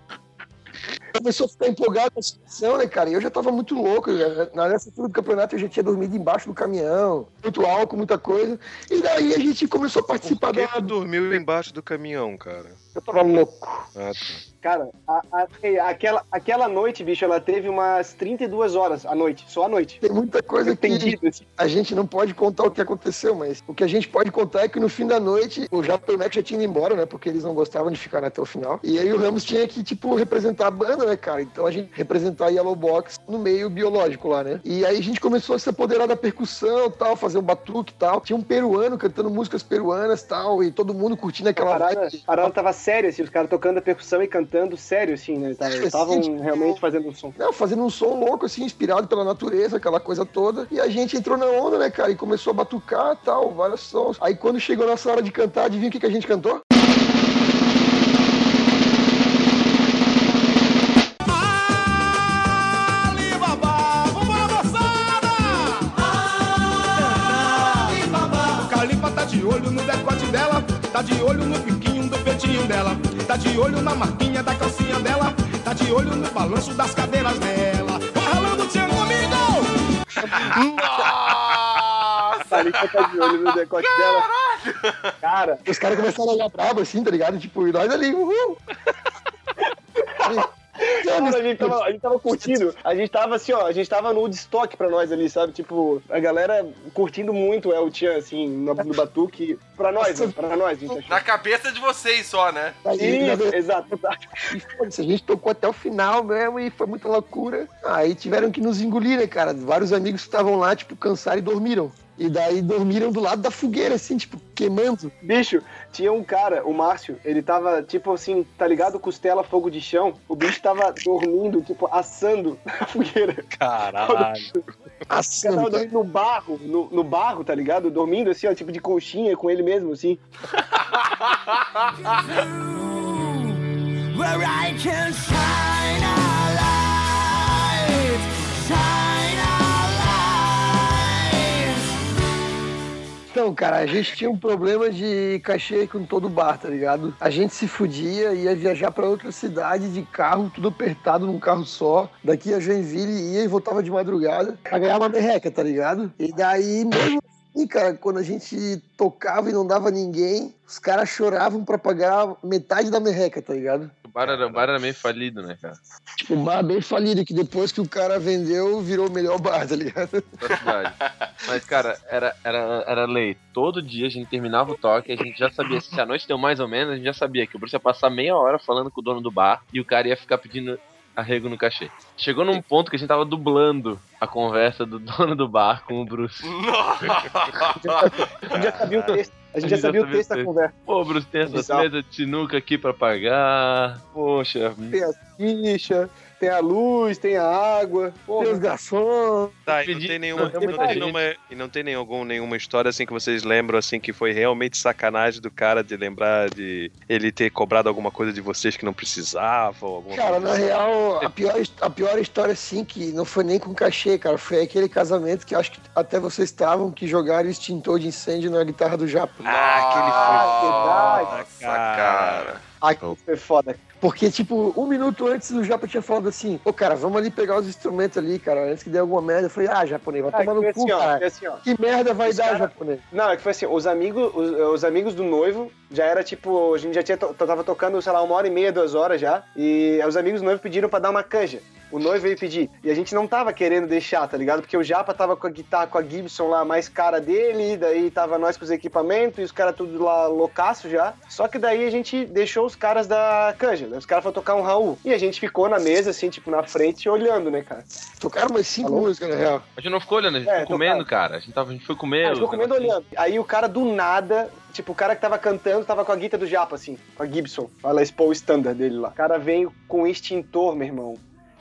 Speaker 3: Começou a ficar empolgado com a situação, né, cara? E eu já tava muito louco. já. Na nessa altura do campeonato eu já tinha dormido embaixo do caminhão. Muito álcool, muita coisa. E daí a gente começou a participar
Speaker 2: Por que
Speaker 3: da.
Speaker 2: tu dormiu embaixo do caminhão, cara?
Speaker 3: Eu tava louco.
Speaker 2: Ah, tá.
Speaker 4: Cara, a- a- aquela, aquela noite, bicho, ela teve umas 32 horas à noite, só à noite.
Speaker 3: Tem muita coisa que
Speaker 4: Entendido, assim.
Speaker 3: a gente não pode contar o que aconteceu, mas o que a gente pode contar é que no fim da noite o Japa e o Mac já tinham ido embora, né? Porque eles não gostavam de ficar até o final. E aí o Ramos tinha que, tipo, representar a banda, né, cara? Então a gente representar a Yellow Box no meio biológico lá, né? E aí a gente começou a se apoderar da percussão tal, fazer um batuque e tal. Tinha um peruano cantando músicas peruanas tal, e todo mundo curtindo
Speaker 4: A
Speaker 3: aquela
Speaker 4: parada,
Speaker 3: vibe.
Speaker 4: a parada tava séria, assim, os caras tocando a percussão e cantando sério, assim, né? Tava- Estavam (laughs)
Speaker 3: sim, tipo,
Speaker 4: realmente fazendo um som.
Speaker 3: Não, fazendo um som louco, assim, inspirado pela natureza, aquela coisa toda. E a gente entrou na onda, né, cara? E começou a batucar tal, vários sons. Aí quando chegou a nossa hora de cantar, adivinha o que, que a gente cantou?
Speaker 6: Olho no decote dela, tá de olho no biquinho do peitinho dela, tá de olho na marquinha da calcinha dela, tá de olho no balanço das cadeiras dela. Vai ralando, tchê, amigo!
Speaker 1: Nossa!
Speaker 4: Ali que tá de olho no decote dela. Cara,
Speaker 3: Os caras começaram a olhar brabo, assim, tá ligado? Tipo, e nós ali, uhul! (laughs)
Speaker 4: A, gente tava, a gente tava curtindo. A gente tava assim, ó, a gente tava no Woodstock pra nós ali, sabe? Tipo, a galera curtindo muito o El Chan, assim, no, no batuque. Pra nós, né? Pra nós, a gente achou.
Speaker 1: Na cabeça de vocês só, né?
Speaker 3: Aí,
Speaker 4: Isso, exato, exato.
Speaker 3: E foda-se, a gente tocou até o final mesmo e foi muita loucura. Aí tiveram que nos engolir, né, cara? Vários amigos que estavam lá, tipo, cansaram e dormiram. E daí dormiram do lado da fogueira, assim, tipo, queimando.
Speaker 4: Bicho, tinha um cara, o Márcio, ele tava, tipo assim, tá ligado? Costela, fogo de chão. O bicho tava dormindo, tipo, assando (laughs) na fogueira.
Speaker 2: Caralho.
Speaker 4: O cara tava
Speaker 3: Assando.
Speaker 4: dormindo no barro, no, no barro, tá ligado? Dormindo assim, ó, tipo de conchinha com ele mesmo, assim. (laughs)
Speaker 6: Where I can shine a
Speaker 3: cara, a gente tinha um problema de cachê com todo bar, tá ligado? A gente se fudia, ia viajar pra outra cidade de carro, tudo apertado num carro só. Daqui a Joinville ia e voltava de madrugada pra ganhar uma merreca, tá ligado? E daí, mesmo assim, cara, quando a gente tocava e não dava ninguém, os caras choravam pra pagar metade da merreca, tá ligado?
Speaker 5: O bar era, o bar era meio falido, né, cara?
Speaker 3: Tipo, um bar bem falido, que depois que o cara vendeu, virou o melhor bar, tá ligado?
Speaker 5: Mas, cara, era, era, era lei. Todo dia a gente terminava o toque, a gente já sabia, se a noite deu mais ou menos, a gente já sabia que o Bruce ia passar meia hora falando com o dono do bar e o cara ia ficar pedindo arrego no cachê. Chegou num ponto que a gente tava dublando a conversa do (laughs) dono do bar com o Bruce.
Speaker 4: A gente já sabia o texto. A gente já sabia o texto da conversa.
Speaker 5: Pô, Bruce, tem
Speaker 4: Bizarro.
Speaker 5: mesas de sinuca aqui pra pagar. Poxa,
Speaker 4: Tem as fichas, tem a luz, tem a água.
Speaker 3: Tem
Speaker 4: Porra,
Speaker 3: os garçons.
Speaker 2: Tá, e não tem nenhuma,
Speaker 5: não, tem
Speaker 2: e não tem nenhuma, e não tem nenhum, nenhuma história assim que vocês lembram assim que foi realmente sacanagem do cara de lembrar de ele ter cobrado alguma coisa de vocês que não precisava ou alguma
Speaker 3: Cara,
Speaker 2: coisa
Speaker 3: na
Speaker 2: assim?
Speaker 3: real, a pior, a pior história, assim, que não foi nem com cachê, cara, foi aquele casamento que acho que até vocês estavam, que jogaram extintor de incêndio na guitarra do Japa.
Speaker 2: Ah, aquele
Speaker 4: Ah,
Speaker 2: foi
Speaker 4: verdade.
Speaker 1: Nossa, cara.
Speaker 4: foi foda.
Speaker 3: Porque, tipo, um minuto antes o Japa tinha falado assim, ô, cara, vamos ali pegar os instrumentos ali, cara, antes que dê alguma merda. Eu falei, ah, japonês, vai
Speaker 4: Ah,
Speaker 3: tomar no cu,
Speaker 4: assim, ó,
Speaker 3: cara.
Speaker 4: foi assim, ó.
Speaker 3: Que merda vai
Speaker 4: Os
Speaker 3: dar,
Speaker 4: cara-
Speaker 3: japonês?
Speaker 4: Não, é que foi assim, os amigos, os, os amigos do noivo já era tipo, a gente já tinha, tava tocando, sei lá, uma hora e meia, duas horas já, e os amigos do noivo pediram pra dar uma canja. O noivo veio pedir. E a gente não tava querendo deixar, tá ligado? Porque o Japa tava com a guitarra, com a Gibson lá mais cara dele, daí tava nós com os equipamentos e os caras tudo lá loucaço já. Só que daí a gente deixou os caras da canja, né? Os caras foram tocar um Raul. E a gente ficou na mesa, assim, tipo, na frente, olhando, né, cara?
Speaker 3: Tocaram umas cinco
Speaker 4: Alô?
Speaker 3: músicas, na real.
Speaker 5: A gente não ficou olhando, a gente
Speaker 4: É,
Speaker 5: ficou comendo, cara. A gente, tava, a gente foi comer.
Speaker 4: Ah, ficou
Speaker 5: o
Speaker 4: comendo olhando. Aí o cara do nada, tipo, o cara que tava cantando tava com a guitarra do Japa, assim, com a Gibson, a Les Paul standard dele lá. O cara veio com um extintor, meu irmão.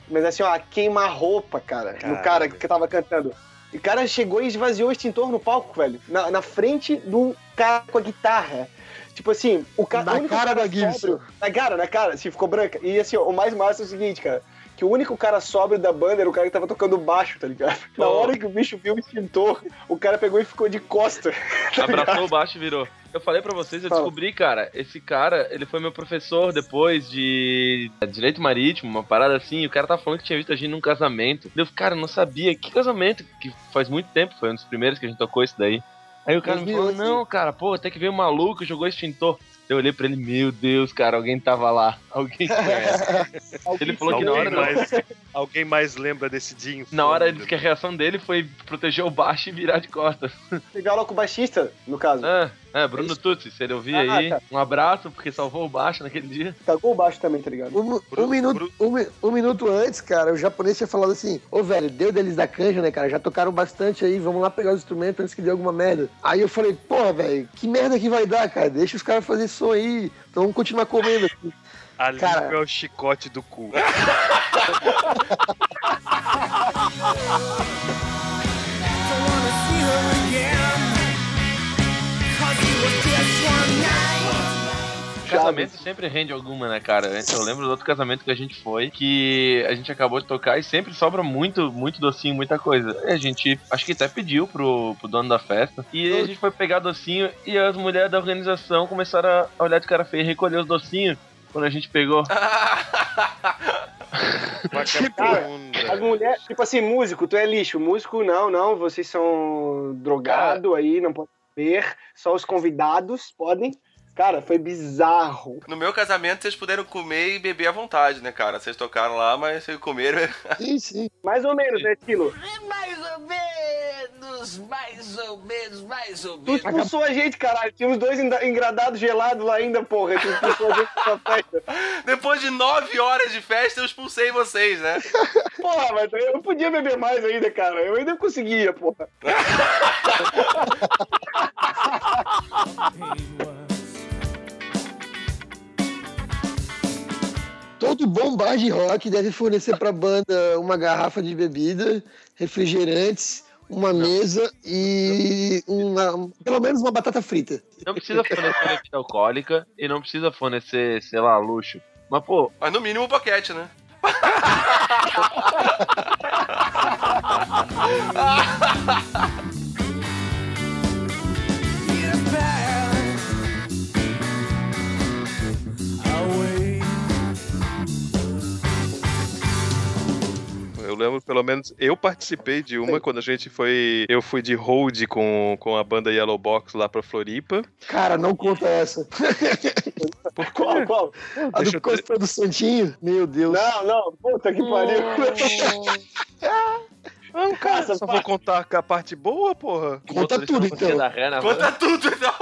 Speaker 4: Mas assim, ó, queima-roupa, cara, no cara que tava cantando. E o cara chegou e esvaziou o extintor no palco, velho. Na, na frente do cara com a guitarra. Tipo assim, o, ca
Speaker 3: Na
Speaker 4: o
Speaker 3: cara
Speaker 4: cara
Speaker 3: da Gibson.
Speaker 4: sóbrio- Na cara, na cara, assim, ficou branca. E assim, ó, o mais massa é o seguinte, cara. Que o único cara sóbrio da banda era o cara que tava tocando baixo, tá ligado? (laughs) Na
Speaker 5: Oh.
Speaker 4: hora que o bicho viu o extintor, o cara pegou e ficou de costa. (laughs) tá ligado?
Speaker 5: Abraçou o baixo e virou. Eu falei pra vocês, eu
Speaker 4: Fala.
Speaker 5: descobri, cara, esse cara, ele foi meu professor depois de Direito Marítimo, uma parada assim, e o cara tava falando que tinha visto a gente num casamento. Eu, cara, não sabia. Que casamento? Que faz muito tempo, foi um dos primeiros que a gente tocou isso daí. Aí o cara me falou,
Speaker 3: 2008.
Speaker 5: não, cara, pô, até que veio um maluco jogou extintor. Eu olhei pra ele, meu Deus, cara, alguém tava lá. (laughs) Alguém conhece. ele falou que na
Speaker 2: Alguém
Speaker 5: hora.
Speaker 2: mais, alguém mais lembra desse Dinho?
Speaker 5: Na hora ele disse que a reação dele foi proteger o baixo e virar de costas.
Speaker 4: Pegar com o baixista, no caso.
Speaker 5: É, é Bruno Tutsi, se ele ouvir
Speaker 4: Ah,
Speaker 5: aí,
Speaker 4: tá.
Speaker 5: um abraço, porque salvou o baixo naquele dia.
Speaker 4: Cagou o baixo também, tá ligado?
Speaker 3: Um, um
Speaker 2: Bru-
Speaker 3: minuto, um, um minuto antes, cara, o japonês tinha falado assim: Ô velho, deu deles da canja, né, cara? Já tocaram bastante aí, vamos lá pegar os instrumentos antes que dê alguma merda. Aí eu falei: Porra, velho, que merda que vai dar, cara? Deixa os caras fazer som aí, então vamos continuar comendo aqui. (laughs)
Speaker 2: A
Speaker 3: Cara.
Speaker 2: língua é o chicote do cu. (laughs)
Speaker 5: Casamento sempre rende alguma, né, cara? Eu lembro do outro casamento que a gente foi, que a gente acabou de tocar e sempre sobra muito, muito docinho, muita coisa. E a gente, acho que até pediu pro, pro dono da festa. E aí a gente foi pegar docinho e as mulheres da organização começaram a olhar de cara feia e recolher os docinhos. Quando a gente pegou. (laughs)
Speaker 2: Vagabunda.
Speaker 4: As mulheres, tipo assim, músico, tu é lixo. Músico, não, não, vocês são drogado aí, não pode beber. Só os convidados podem. Cara, foi bizarro.
Speaker 1: No meu casamento, vocês puderam comer e beber à vontade, né, cara? Vocês tocaram lá, mas vocês comeram. (laughs)
Speaker 3: Sim, sim.
Speaker 4: Mais ou menos, né, Tilo?
Speaker 7: Mais ou menos, mais ou menos, mais ou
Speaker 4: Tu expulsou a gente, caralho. Tinha uns dois engra- engradados gelados lá ainda, porra. Tu expulsou a gente da (laughs) festa.
Speaker 1: Depois de nove horas de festa, eu expulsei vocês, né? (laughs)
Speaker 4: Porra, mas eu não podia beber mais ainda, cara. Eu ainda conseguia, porra.
Speaker 3: Todo bom bar de rock deve fornecer pra banda uma garrafa de bebida, refrigerantes, uma mesa e uma, pelo menos uma batata frita.
Speaker 5: Não precisa fornecer bebida alcoólica e não precisa fornecer, sei lá, luxo. Mas, pô,
Speaker 1: Mas no mínimo um boquete, né? (laughs)
Speaker 2: Eu lembro, pelo menos, eu participei de uma quando a gente foi. Eu fui de hold com, com a banda Yellow Box lá pra Floripa.
Speaker 3: Cara, não conta essa.
Speaker 2: Por (laughs)
Speaker 4: Qual, qual?
Speaker 3: A
Speaker 2: Deixa
Speaker 3: do Costa do Santinho? Meu Deus.
Speaker 4: Não, não. Puta que pariu.
Speaker 2: Não, cara,
Speaker 4: Essa
Speaker 2: só
Speaker 4: parte-
Speaker 2: vou contar com a parte boa, porra.
Speaker 3: Conta tudo, então.
Speaker 5: da ré na
Speaker 1: Conta tudo, então.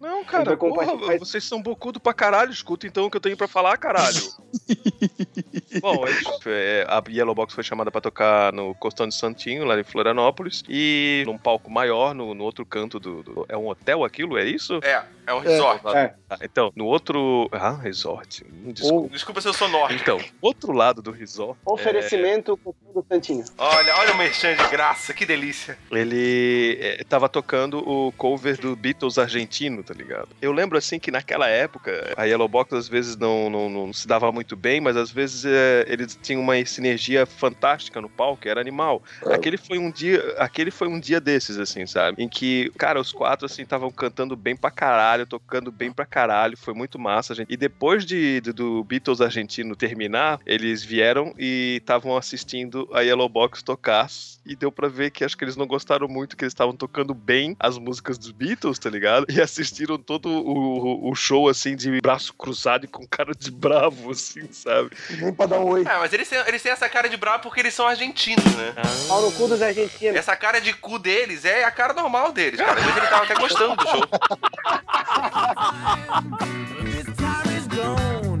Speaker 2: Não, cara, porra,
Speaker 4: compartilhar.
Speaker 2: vocês são bocudo pra caralho. Escuta então o que eu tenho pra falar, caralho. (laughs) (laughs) Bom, é, a Yellow Box foi chamada pra tocar no Costão de Santinho, lá em Florianópolis, e num palco maior, no, no outro canto do, do- É um hotel aquilo? É isso?
Speaker 1: É, é um resort.
Speaker 4: É.
Speaker 2: Ah, então, no outro. Ah, resort. Hum, Desculpa.
Speaker 1: Desculpa se eu sou norte.
Speaker 2: Então, outro lado do resort,
Speaker 4: Oferecimento com do Santinho.
Speaker 1: Olha, olha o merchan de graça, que delícia.
Speaker 2: ele é, tava tocando o cover do Beatles argentino, tá ligado? Eu lembro assim que naquela época a Yellow Box às vezes não, não, não se dava muito bem, mas às vezes é, eles tinham uma sinergia fantástica no palco, era animal. Aquele foi um dia, aquele foi um dia desses assim, sabe? Em que, cara, os quatro assim estavam cantando bem pra caralho, tocando bem pra caralho, foi muito massa, gente. E depois de, de- do Beatles argentino terminar, eles vieram e estavam assistindo a Yellow Box tocar e deu pra ver que acho que eles não gostaram muito que eles estavam tocando bem as músicas dos Beatles, tá ligado? E assistiram todo o, o show assim de braço cruzado e com cara de bravo assim, sabe?
Speaker 3: Nem pra dar um oi.
Speaker 1: Ah, mas eles têm, eles têm essa cara de bravo porque eles são argentinos, né?
Speaker 4: Pau no cu dos argentinos.
Speaker 1: Essa cara de cu deles é a cara normal deles, cara. Às vezes ele tava até gostando do show. (laughs)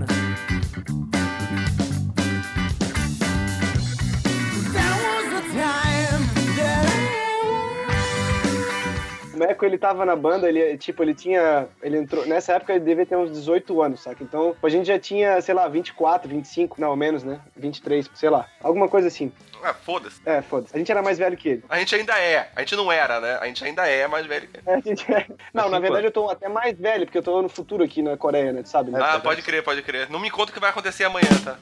Speaker 4: Meco, ele tava na banda, ele, tipo, ele tinha. Ele entrou. Nessa época ele devia ter uns 18 anos, saca? Então, a gente já tinha, sei lá, 24, 25, não, menos, né? 23, sei lá. Alguma coisa assim.
Speaker 1: Ah, foda-se.
Speaker 4: É, foda-se. A gente era mais velho que ele.
Speaker 1: A gente ainda é. A gente não era, né? A gente ainda é mais velho que ele.
Speaker 4: É, a gente é- Não, na verdade eu tô até mais velho, porque eu tô no futuro aqui na Coreia, né? Tu sabe? Né?
Speaker 1: Ah, pode crer, pode crer. Não me conta o que vai acontecer amanhã, tá?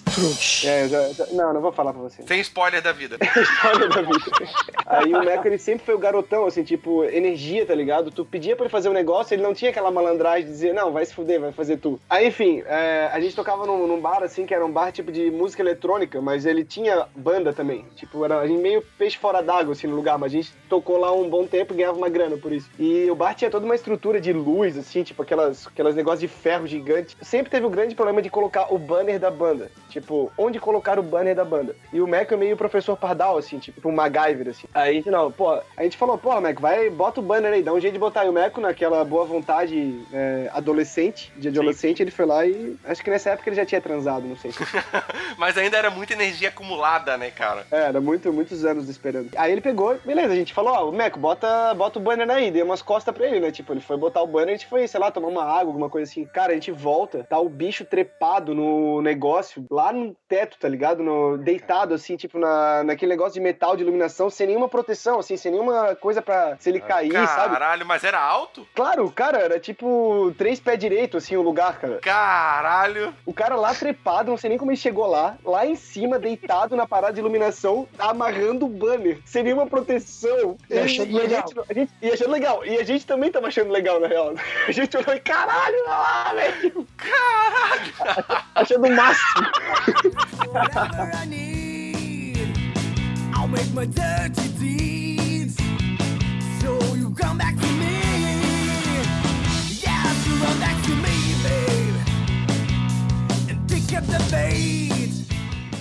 Speaker 4: É, eu já, eu já- Não, não vou falar pra você.
Speaker 1: Sem spoiler da vida. (laughs)
Speaker 4: História da vida. Aí o Meco, ele sempre foi o garotão, assim, tipo, energia, tá ligado? Tu pedia pra ele fazer um negócio, ele não tinha aquela malandragem de dizer, não, vai se fuder, vai fazer tu. Aí, enfim, é, a gente tocava num, num bar, assim, que era um bar tipo de música eletrônica, mas ele tinha banda também. Tipo, era a gente meio peixe fora d'água, assim, no lugar, mas a gente tocou lá um bom tempo e ganhava uma grana por isso. E o bar tinha toda uma estrutura de luz, assim, tipo, aquelas, aquelas negócios de ferro gigante. Sempre teve o grande problema de colocar o banner da banda. Tipo, onde colocar o banner da banda. E o Mac é meio professor Pardal, assim, tipo, um MacGyver, assim. Aí não, pô, a gente falou, pô, Mac, vai, bota o banner aí, dá um jeito de botar. E o Meco, naquela boa vontade é, adolescente, de adolescente, ele foi lá e. Acho que nessa época ele já tinha transado, não sei. (laughs)
Speaker 1: Mas ainda era muita energia acumulada, né, cara?
Speaker 4: É, era muito, muitos anos esperando. Aí ele pegou, beleza, a gente falou, ó, Meco, bota, bota o banner aí, dei umas costas pra ele, né? Tipo, ele foi botar o banner, a gente foi, sei lá, tomar uma água, alguma coisa assim. Cara, a gente volta, tá o bicho trepado no negócio, lá no teto, tá ligado? No, deitado, assim, tipo, na, naquele negócio de metal de iluminação, sem nenhuma proteção, assim, sem nenhuma coisa pra se ele cair, sabe?
Speaker 1: Caralho, mas era alto?
Speaker 4: Claro, cara, era tipo três pés direito, assim, o lugar, cara.
Speaker 1: Caralho.
Speaker 4: O cara lá trepado, não sei nem como ele chegou lá, lá em cima, deitado na parada de iluminação, amarrando o banner, sem nenhuma proteção.
Speaker 3: E achando
Speaker 4: a
Speaker 3: legal.
Speaker 4: gente, a gente- e achando legal. E a gente também tava achando legal, na real. (laughs) A gente olhou e, caralho, olha lá, velho. Caralho. achando o máximo.
Speaker 8: I'll make my dirty deeds. Babe.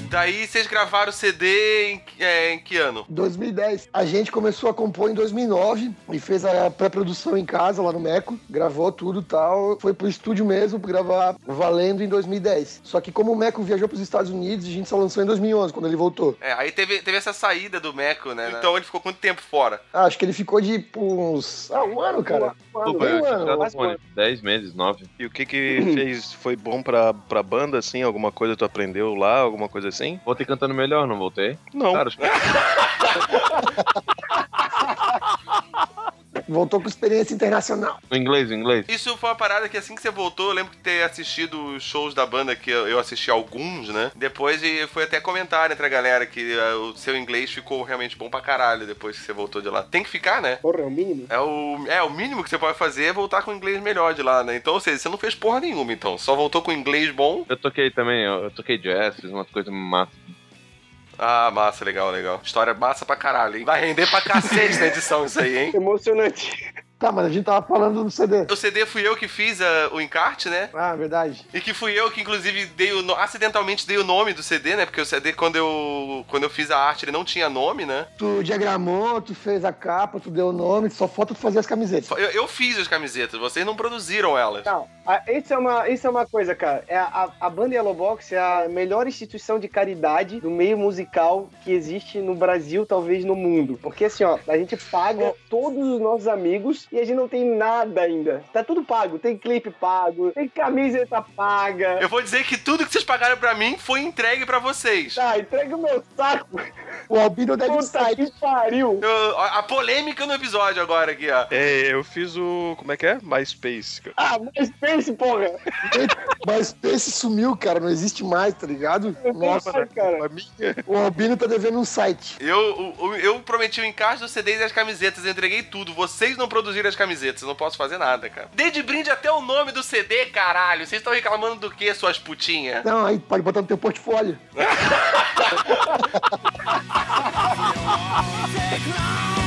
Speaker 1: Daí vocês gravaram o CD em, é, em que ano?
Speaker 3: 2010. A gente começou a compor em 2009 e fez a pré-produção em casa, lá no Meco. Gravou tudo e tal. Foi pro estúdio mesmo pra gravar valendo em 2010. Só que como o Meco viajou pros Estados Unidos, a gente só lançou em 2011, quando ele voltou.
Speaker 1: É, aí teve, teve essa saída do Meco, né? Então ele ficou quanto tempo fora?
Speaker 3: Ah, acho que ele ficou de tipo, uns... Ah, um ano, cara.
Speaker 4: Mano,
Speaker 5: Pô, eu
Speaker 3: um ano,
Speaker 5: tô com 10 meses, 9.
Speaker 2: E o que que fez, foi bom pra, pra banda, assim? Alguma coisa tu aprendeu lá, alguma coisa assim?
Speaker 5: Voltei cantando melhor, não voltei?
Speaker 2: Não.
Speaker 5: Claro, (laughs)
Speaker 3: Voltou com experiência internacional.
Speaker 5: o inglês, o inglês.
Speaker 1: Isso foi uma parada que assim que você voltou, eu lembro de ter assistido os shows da banda, que eu eu assisti alguns, né? Depois e foi até comentário entre a galera que eh, o seu inglês ficou realmente bom pra caralho depois que você voltou de lá. Tem que ficar, né?
Speaker 4: Porra, é o mínimo.
Speaker 1: É o, é, o mínimo que você pode fazer é voltar com o inglês melhor de lá, né? Então, ou seja, você não fez porra nenhuma, então. Só voltou com o inglês bom.
Speaker 5: Eu toquei também, eu, eu toquei jazz, fiz umas coisas massas.
Speaker 1: Ah, massa, legal, legal. História massa pra caralho, hein? Vai render pra cacete na edição isso aí, hein? (laughs)
Speaker 4: Emocionante.
Speaker 3: Tá, mas a gente tava falando do CD.
Speaker 1: O CD fui eu que fiz ah, o encarte, né?
Speaker 3: Ah, verdade.
Speaker 1: E que fui eu que, inclusive, dei o acidentalmente dei o nome do CD, né? Porque o CD, quando eu, quando eu fiz a arte, ele não tinha nome, né?
Speaker 3: Tu diagramou, tu fez a capa, tu deu o nome, só falta tu fazer as camisetas.
Speaker 1: Eu, eu fiz as camisetas, vocês não produziram elas.
Speaker 4: Não, a- isso é, uma, isso é uma coisa, cara. É a, a banda Yellow Box é a melhor instituição de caridade do meio musical que existe no Brasil, talvez no mundo. Porque assim, ó, a gente paga todos os nossos amigos e a gente não tem nada ainda. Tá tudo pago. Tem clipe pago, tem camiseta paga.
Speaker 1: Eu vou dizer que tudo que vocês pagaram pra mim foi entregue pra vocês.
Speaker 4: Tá, entrega o meu saco.
Speaker 3: O Albino deve
Speaker 4: Puta
Speaker 3: sair.
Speaker 4: que pariu.
Speaker 1: Eu- a polêmica no episódio agora aqui, ó.
Speaker 2: É, eu fiz o. Como é que é? MySpace. cara.
Speaker 4: Ah, mas pense, porra.
Speaker 3: Esse sumiu, cara, não existe mais, tá ligado? Nossa,
Speaker 4: Ai, cara.
Speaker 2: A minha.
Speaker 3: o Albino tá devendo um site.
Speaker 1: Eu, o- eu prometi o encaixe dos CDs e as camisetas, eu entreguei tudo. Vocês não produziram as camisetas, eu não posso fazer nada, cara. Dei de brinde até o nome do CD, caralho. Vocês estão reclamando do que, suas putinhas?
Speaker 3: Não, aí pode botar no teu portfólio. (laughs)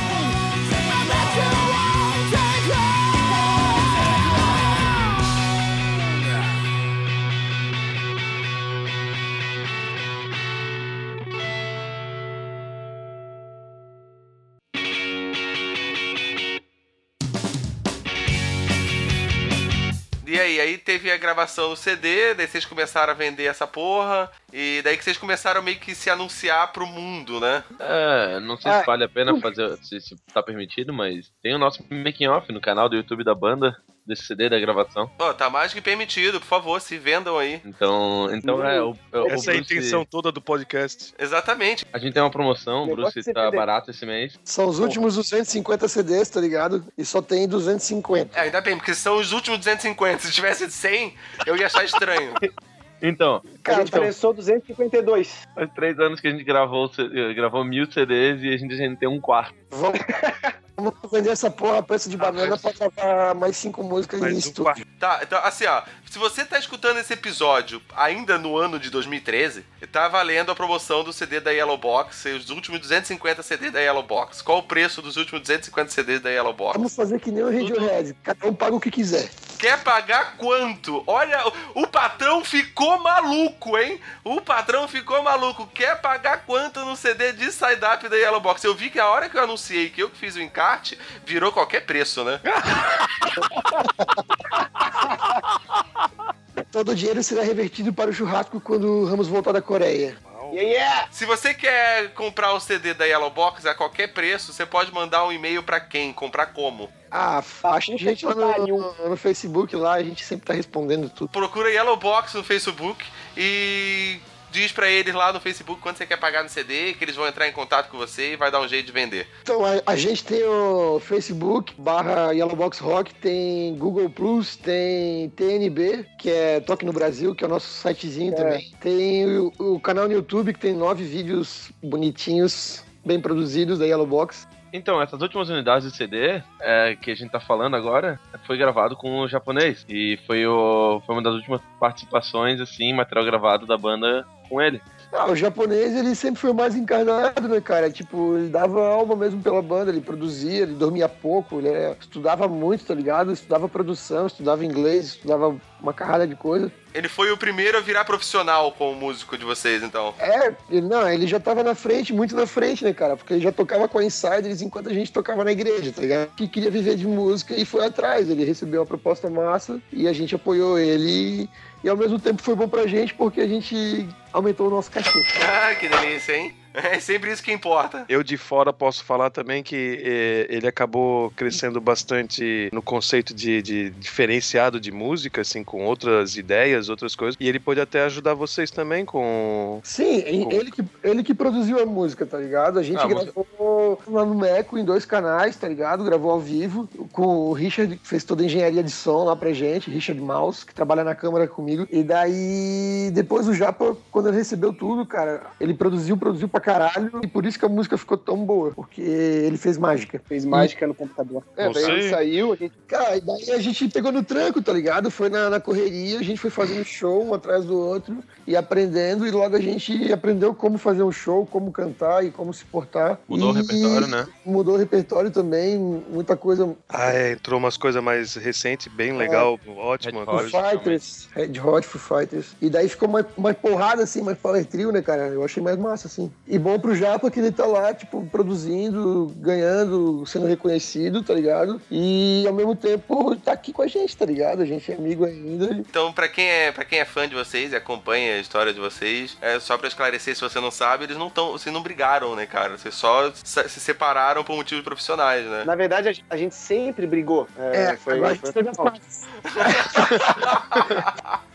Speaker 1: E aí, aí teve a gravação do CD, daí vocês começaram a vender essa porra, e daí que vocês começaram meio que se anunciar pro mundo, né?
Speaker 5: É, não sei
Speaker 4: Ah,
Speaker 5: se vale a pena fazer, se, se tá permitido, mas tem o nosso making off no canal do YouTube da banda, desse CD da gravação.
Speaker 1: Ó, tá mais que permitido, por favor, se vendam aí.
Speaker 5: Então, então é, o, o
Speaker 2: Essa é a intenção toda do podcast.
Speaker 1: Exatamente.
Speaker 5: A gente tem uma promoção, o Bruce tá
Speaker 4: CD.
Speaker 5: barato esse mês.
Speaker 3: São os últimos 250 CDs, tá ligado? E só tem 250.
Speaker 1: É, ainda bem, porque são os últimos 250. Se tivesse 100, eu ia achar estranho. (laughs)
Speaker 5: Então,
Speaker 4: A
Speaker 3: Cara,
Speaker 4: gente
Speaker 3: então,
Speaker 4: prensou 252.
Speaker 5: faz três anos que a gente gravou, C- gravou mil CDs e a gente, a gente tem um quarto.
Speaker 3: vamos, (laughs) vamos vender essa porra a preço de banana pra gravar mais cinco músicas em
Speaker 2: Mas um
Speaker 3: estúdio.
Speaker 2: quarto.
Speaker 1: Tá, então assim, ó. Se você tá escutando esse episódio ainda no ano de 2013, tá valendo a promoção do CD da Yellow Box, os últimos 250 CDs da Yellow Box. Qual o preço dos últimos 250 CDs da Yellow Box?
Speaker 3: Vamos fazer que nem o Radiohead. Cada um paga o que quiser.
Speaker 1: Quer pagar quanto? Olha, o, patrão ficou maluco, hein? O patrão ficou maluco. Quer pagar quanto no CD de Side Up da Yellow Box? Eu vi que a hora que eu anunciei que eu que fiz o encarte, virou qualquer preço, né? (laughs)
Speaker 3: Todo o dinheiro será revertido para o churrasco quando o Ramos voltar da Coreia.
Speaker 4: Yeah, yeah!
Speaker 1: Se você quer comprar o CD da Yellow Box a qualquer preço, você pode mandar um e-mail pra quem? Comprar como?
Speaker 3: Ah, acha a gente lá no, no Facebook, lá a gente sempre tá respondendo tudo.
Speaker 1: Procura Yellow Box no Facebook e diz pra eles lá no Facebook quanto você quer pagar no CD, que eles vão entrar em contato com você e vai dar um jeito de vender.
Speaker 3: Então, a, a gente tem o Facebook, barra Yellowbox Rock, tem Google Plus, tem TNB, que é Toque no Brasil, que é o nosso sitezinho também. Tem o, o canal no YouTube, que tem nove vídeos bonitinhos, bem produzidos da Yellowbox.
Speaker 5: Então, essas últimas unidades de CD é, que a gente tá falando agora foi gravado com o japonês. E foi, o, foi uma das últimas participações, assim, material gravado da banda com ele.
Speaker 3: Ah, o japonês, ele sempre foi mais encarnado, né, cara? Tipo, ele dava alma mesmo pela banda, ele produzia, ele dormia pouco, ele é, estudava muito, tá ligado? Estudava produção, estudava inglês, estudava uma carrada de coisa.
Speaker 1: Ele foi o primeiro a virar profissional como músico de vocês, então.
Speaker 3: É, ele, não, ele já tava na frente, muito na frente, né, cara? Porque ele já tocava com a Insiders enquanto a gente tocava na igreja, tá ligado? Que queria viver de música e foi atrás. Ele recebeu a proposta massa e a gente apoiou ele. E ao mesmo tempo foi bom pra gente porque a gente aumentou o nosso cachê.
Speaker 1: Ah, que delícia, hein? (laughs) É sempre isso que importa.
Speaker 2: Eu de fora posso falar também que eh, ele acabou crescendo bastante no conceito de, de diferenciado de música, assim, com outras ideias, outras coisas. E ele pode até ajudar vocês também com.
Speaker 3: Sim, ele que, ele que produziu a música, tá ligado? A gente
Speaker 2: Ah,
Speaker 3: gravou lá no Meco em dois canais, tá ligado? Gravou ao vivo com o Richard, que fez toda a engenharia de som lá pra gente, Richard Maus, que trabalha na câmara comigo. E daí, depois o Japa, quando ele recebeu tudo, cara, ele produziu, produziu pra caralho. E por isso que a música ficou tão boa, porque ele fez mágica.
Speaker 4: Fez mágica no computador. É, daí ele saiu, a gente
Speaker 3: Cara, e daí a gente pegou no tranco, tá ligado? Foi na, na correria, a gente foi fazendo show um atrás do outro e aprendendo, e logo a gente aprendeu como fazer um show, como cantar e como se portar.
Speaker 5: Mudou o
Speaker 3: E
Speaker 5: repertório, né?
Speaker 3: Mudou o repertório também, muita coisa.
Speaker 2: Ah, é, entrou umas coisas mais recentes, bem legal, ótimo.
Speaker 5: Red Hot.
Speaker 3: Fighters, Red Hot, Foo Fighters. E daí ficou mais, mais porrada, assim, mais power trio, né, cara? Eu achei mais massa, assim. E bom pro Japa que ele tá lá, tipo, produzindo, ganhando, sendo reconhecido, tá ligado? E ao mesmo tempo tá aqui com a gente, tá ligado? A gente é amigo ainda.
Speaker 1: Então, pra quem é para quem é fã de vocês e acompanha a história de vocês, é só pra esclarecer, se você não sabe, eles não estão, vocês não brigaram, né, cara? Vocês só se se separaram por motivos profissionais, né?
Speaker 4: Na verdade, a gente- a sempre brigou. É, foi,
Speaker 3: agora a
Speaker 4: foi
Speaker 3: gente teve as partes. (laughs)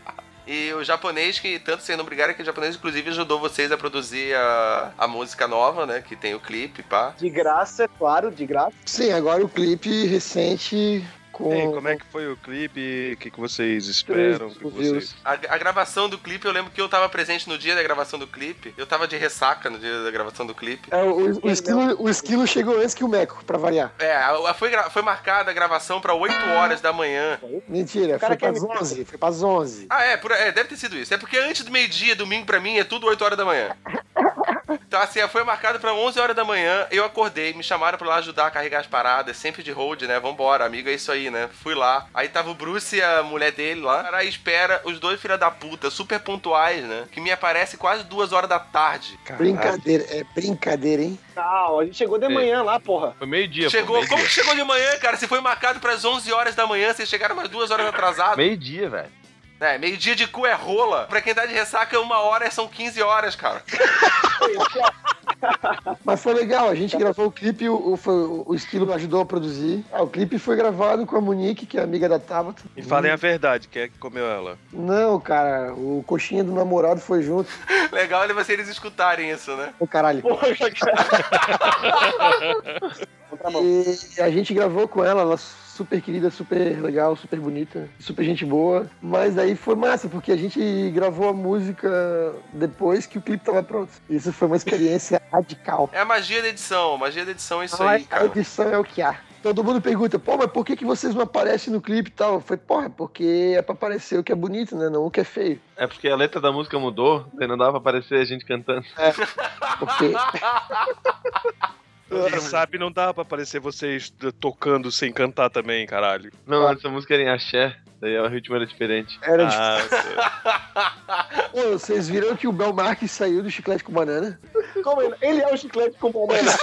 Speaker 1: E o japonês, que tanto vocês não brigaram, que o japonês, inclusive, ajudou vocês a produzir a, a música nova, né? Que tem o clipe, pá.
Speaker 4: de graça, é claro, de graça.
Speaker 3: Sim, agora o clipe recente com.
Speaker 2: Ei, como é que foi o clipe? O que, que vocês esperam? Que vocês...
Speaker 1: A, a gravação do clipe, eu lembro que eu tava presente no dia da gravação do clipe. Eu tava de ressaca no dia da gravação do clipe.
Speaker 3: É, o, o, esquilo, o esquilo chegou antes que o Meco, pra variar.
Speaker 1: É, a- a- foi, gra- foi marcada a gravação pra 8 horas da manhã.
Speaker 3: Mentira, foi pras
Speaker 4: quer me-
Speaker 3: 11. Foi pras 11.
Speaker 1: Ah, é, por- é, deve ter sido isso. É porque antes do meio-dia, domingo pra mim, é tudo 8 horas da manhã. (coughs) Então, assim, foi marcado pra 11 horas da manhã. Eu acordei, me chamaram pra lá ajudar a carregar as paradas, sempre de hold, né? Vambora, amigo, é isso aí, né? Fui lá. Aí tava o Bruce e a mulher dele lá. Cara, aí espera os dois filha da puta, super pontuais, né? Que me aparece quase duas horas da tarde.
Speaker 3: Brincadeira, é brincadeira, hein?
Speaker 4: Não, a gente chegou de manhã lá, porra.
Speaker 5: Foi meio-dia,
Speaker 1: Chegou,
Speaker 5: pô.
Speaker 1: como que chegou de manhã, cara? Se foi marcado pras 11 horas da manhã, vocês chegaram umas duas horas atrasados.
Speaker 5: meio-dia velho.
Speaker 1: É, meio-dia de cu é rola. Pra quem tá de ressaca, uma hora são 15 horas, cara. (laughs)
Speaker 3: Mas foi legal, a gente gravou o clipe, o, o, o Esquilo ajudou a produzir. Ah, o clipe foi gravado com a Monique, que é amiga da Tabata.
Speaker 2: E falem a verdade, quem é que comeu ela?
Speaker 3: Não, cara, o coxinha do namorado foi junto. (laughs)
Speaker 1: Legal é vocês escutarem isso, né?
Speaker 3: Ô, caralho.
Speaker 4: Poxa, cara. (laughs)
Speaker 3: E a gente gravou com ela, ela super querida, super legal, super bonita, super gente boa. Mas aí foi massa, porque a gente gravou a música depois que o clipe tava pronto. Isso foi uma experiência (laughs) radical.
Speaker 1: É a magia da edição. A magia da edição é isso
Speaker 3: A
Speaker 1: aí,
Speaker 3: a
Speaker 1: cara.
Speaker 3: edição é o que há. Todo mundo pergunta, pô, mas por que, que vocês não aparecem no clipe e tal? Eu falei, porra, porque é pra aparecer o que é bonito, né? Não o que é feio.
Speaker 5: É porque a letra da música mudou, daí não dava pra aparecer a gente cantando.
Speaker 3: Porque (laughs)
Speaker 2: Quem sabe não dá pra aparecer vocês tocando sem cantar também, caralho.
Speaker 5: Não, essa música era em axé, daí o ritmo era diferente.
Speaker 3: era.
Speaker 2: Ah,
Speaker 3: Pô, (laughs) vocês viram que o Bel Marques saiu do chiclete com banana?
Speaker 4: Como ele, ele é o chiclete com banana. (laughs)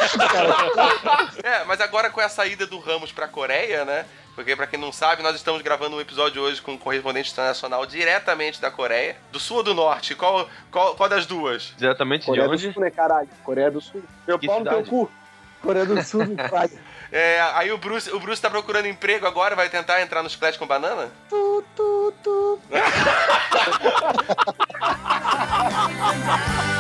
Speaker 1: É, mas agora com a saída do Ramos pra Coreia, né? Porque pra quem não sabe, nós estamos gravando um episódio hoje com um correspondente internacional diretamente da Coreia. Do sul ou do norte? Qual, qual, qual das duas?
Speaker 5: Diretamente de
Speaker 4: Coreia do
Speaker 5: onde?
Speaker 4: Sul, né, caralho? Coreia do Sul. Meu
Speaker 5: Que
Speaker 4: pau no teu
Speaker 5: cidade?
Speaker 4: cu.
Speaker 3: Coreia do Sul, pai. (laughs)
Speaker 1: É, aí o Bruce, o Bruce tá procurando emprego agora, vai tentar entrar no chiclete com banana?
Speaker 3: Tu, tu, tu. (laughs)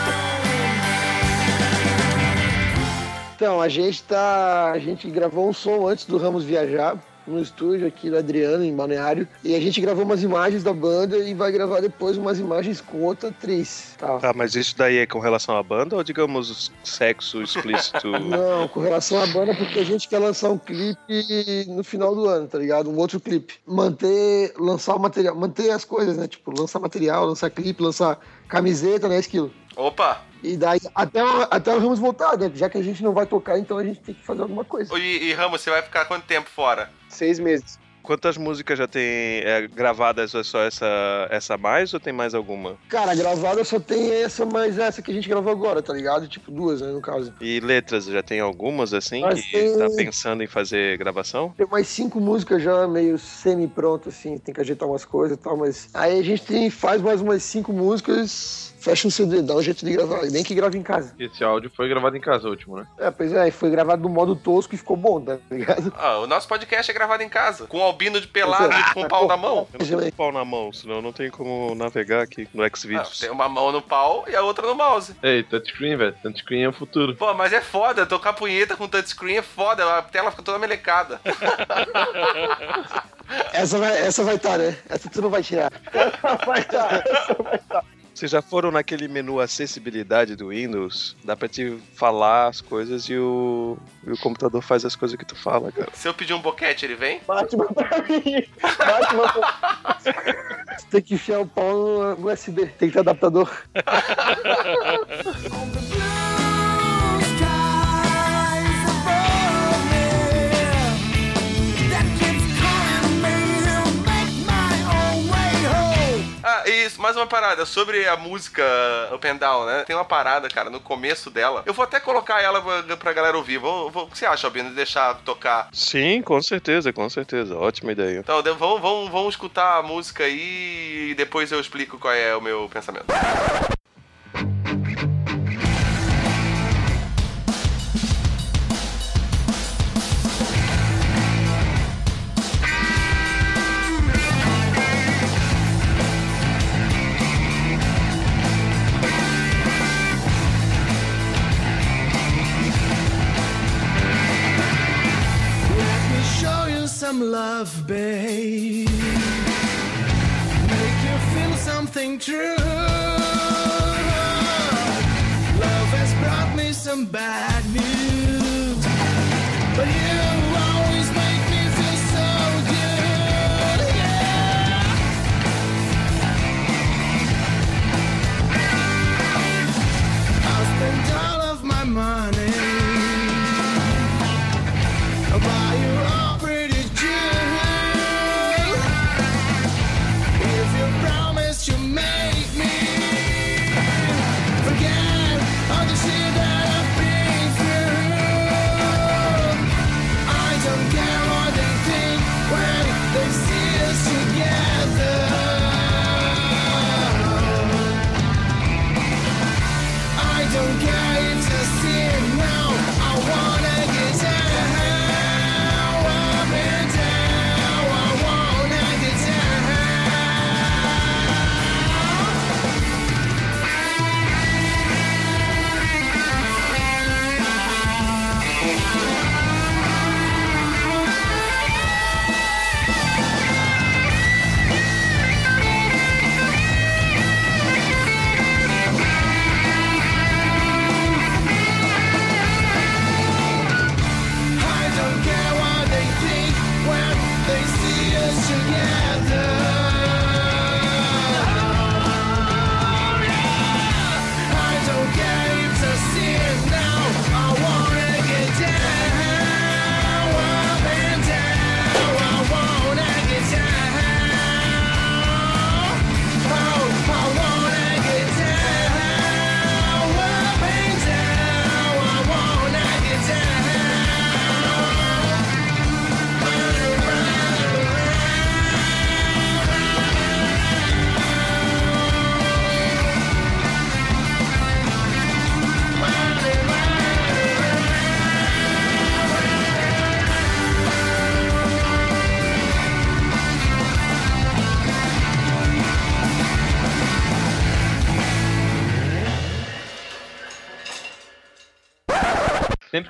Speaker 3: Então, a gente tá. A gente gravou um som antes do Ramos viajar no estúdio aqui do Adriano, em Balneário. E a gente gravou umas imagens da banda e vai gravar depois umas imagens com outra atriz. Tá.
Speaker 2: Tá, mas isso daí é com relação à banda ou, digamos, sexo explícito? (laughs)
Speaker 3: Não, com relação à banda, porque a gente quer lançar um clipe no final do ano, tá ligado? Um outro clipe. Manter, lançar o material, manter as coisas, né? Tipo, lançar material, lançar clipe, lançar camiseta, né? Esquilo.
Speaker 1: Opa!
Speaker 3: E daí, até, o- até o Ramos voltar, né? Já que a gente não vai tocar, então a gente tem que fazer alguma coisa.
Speaker 1: E, e Ramos, você vai ficar quanto tempo fora?
Speaker 4: Seis meses.
Speaker 2: Quantas músicas já tem é, gravadas? É só essa, essa mais ou tem mais alguma?
Speaker 3: Cara, gravada só tem essa, mas essa que a gente gravou agora, tá ligado? Tipo, duas, né, no caso.
Speaker 2: E letras, já tem algumas assim
Speaker 3: Mas
Speaker 2: que
Speaker 3: tem-
Speaker 2: tá pensando em fazer gravação?
Speaker 3: Tem mais cinco músicas já meio semi-pronto, assim, tem que ajeitar umas coisas e tal, mas. Aí a gente tem, faz mais umas cinco músicas, fecha um CD, dá um jeito de gravar. Nem que grave em casa.
Speaker 5: Esse áudio foi gravado em casa, o último, né?
Speaker 3: É, pois é, foi gravado no modo tosco e ficou bom, tá ligado?
Speaker 1: Ah, o nosso podcast é gravado em casa, com o albino de pelado e com o pau na mão. (laughs)
Speaker 2: Eu não tenho pau na mão, senão não tem como navegar aqui no
Speaker 1: Ah,
Speaker 2: Xvideos.
Speaker 1: tem uma mão no pau e a outra no mouse.
Speaker 5: Ei, touchscreen, velho. Touchscreen é o futuro.
Speaker 1: Pô, mas é foda, tocar punheta com touchscreen é foda, a tela fica toda melecada. (laughs)
Speaker 3: Essa vai estar, essa vai tá, né? Essa tu não vai tirar.
Speaker 4: Vai tá.
Speaker 2: Vocês já foram naquele menu acessibilidade do Windows? Dá pra te falar as coisas e o, e o computador faz as coisas que tu fala, cara.
Speaker 1: Se eu pedir um boquete, ele vem?
Speaker 4: Batman pra mim. Batman pra
Speaker 3: Você tem que enfiar o pau no, no USB, tem que ter adaptador. (laughs)
Speaker 1: isso, mais uma parada sobre a música Up and Down, né? Tem uma parada, cara, no começo dela. Eu vou até colocar ela pra, pra galera ouvir. Vou, vou- o que você acha, Albino, de deixar tocar?
Speaker 2: Sim, com certeza, com certeza. Ótima ideia.
Speaker 1: Então, vamos, vamos, vamos escutar a música aí e depois eu explico qual é o meu pensamento.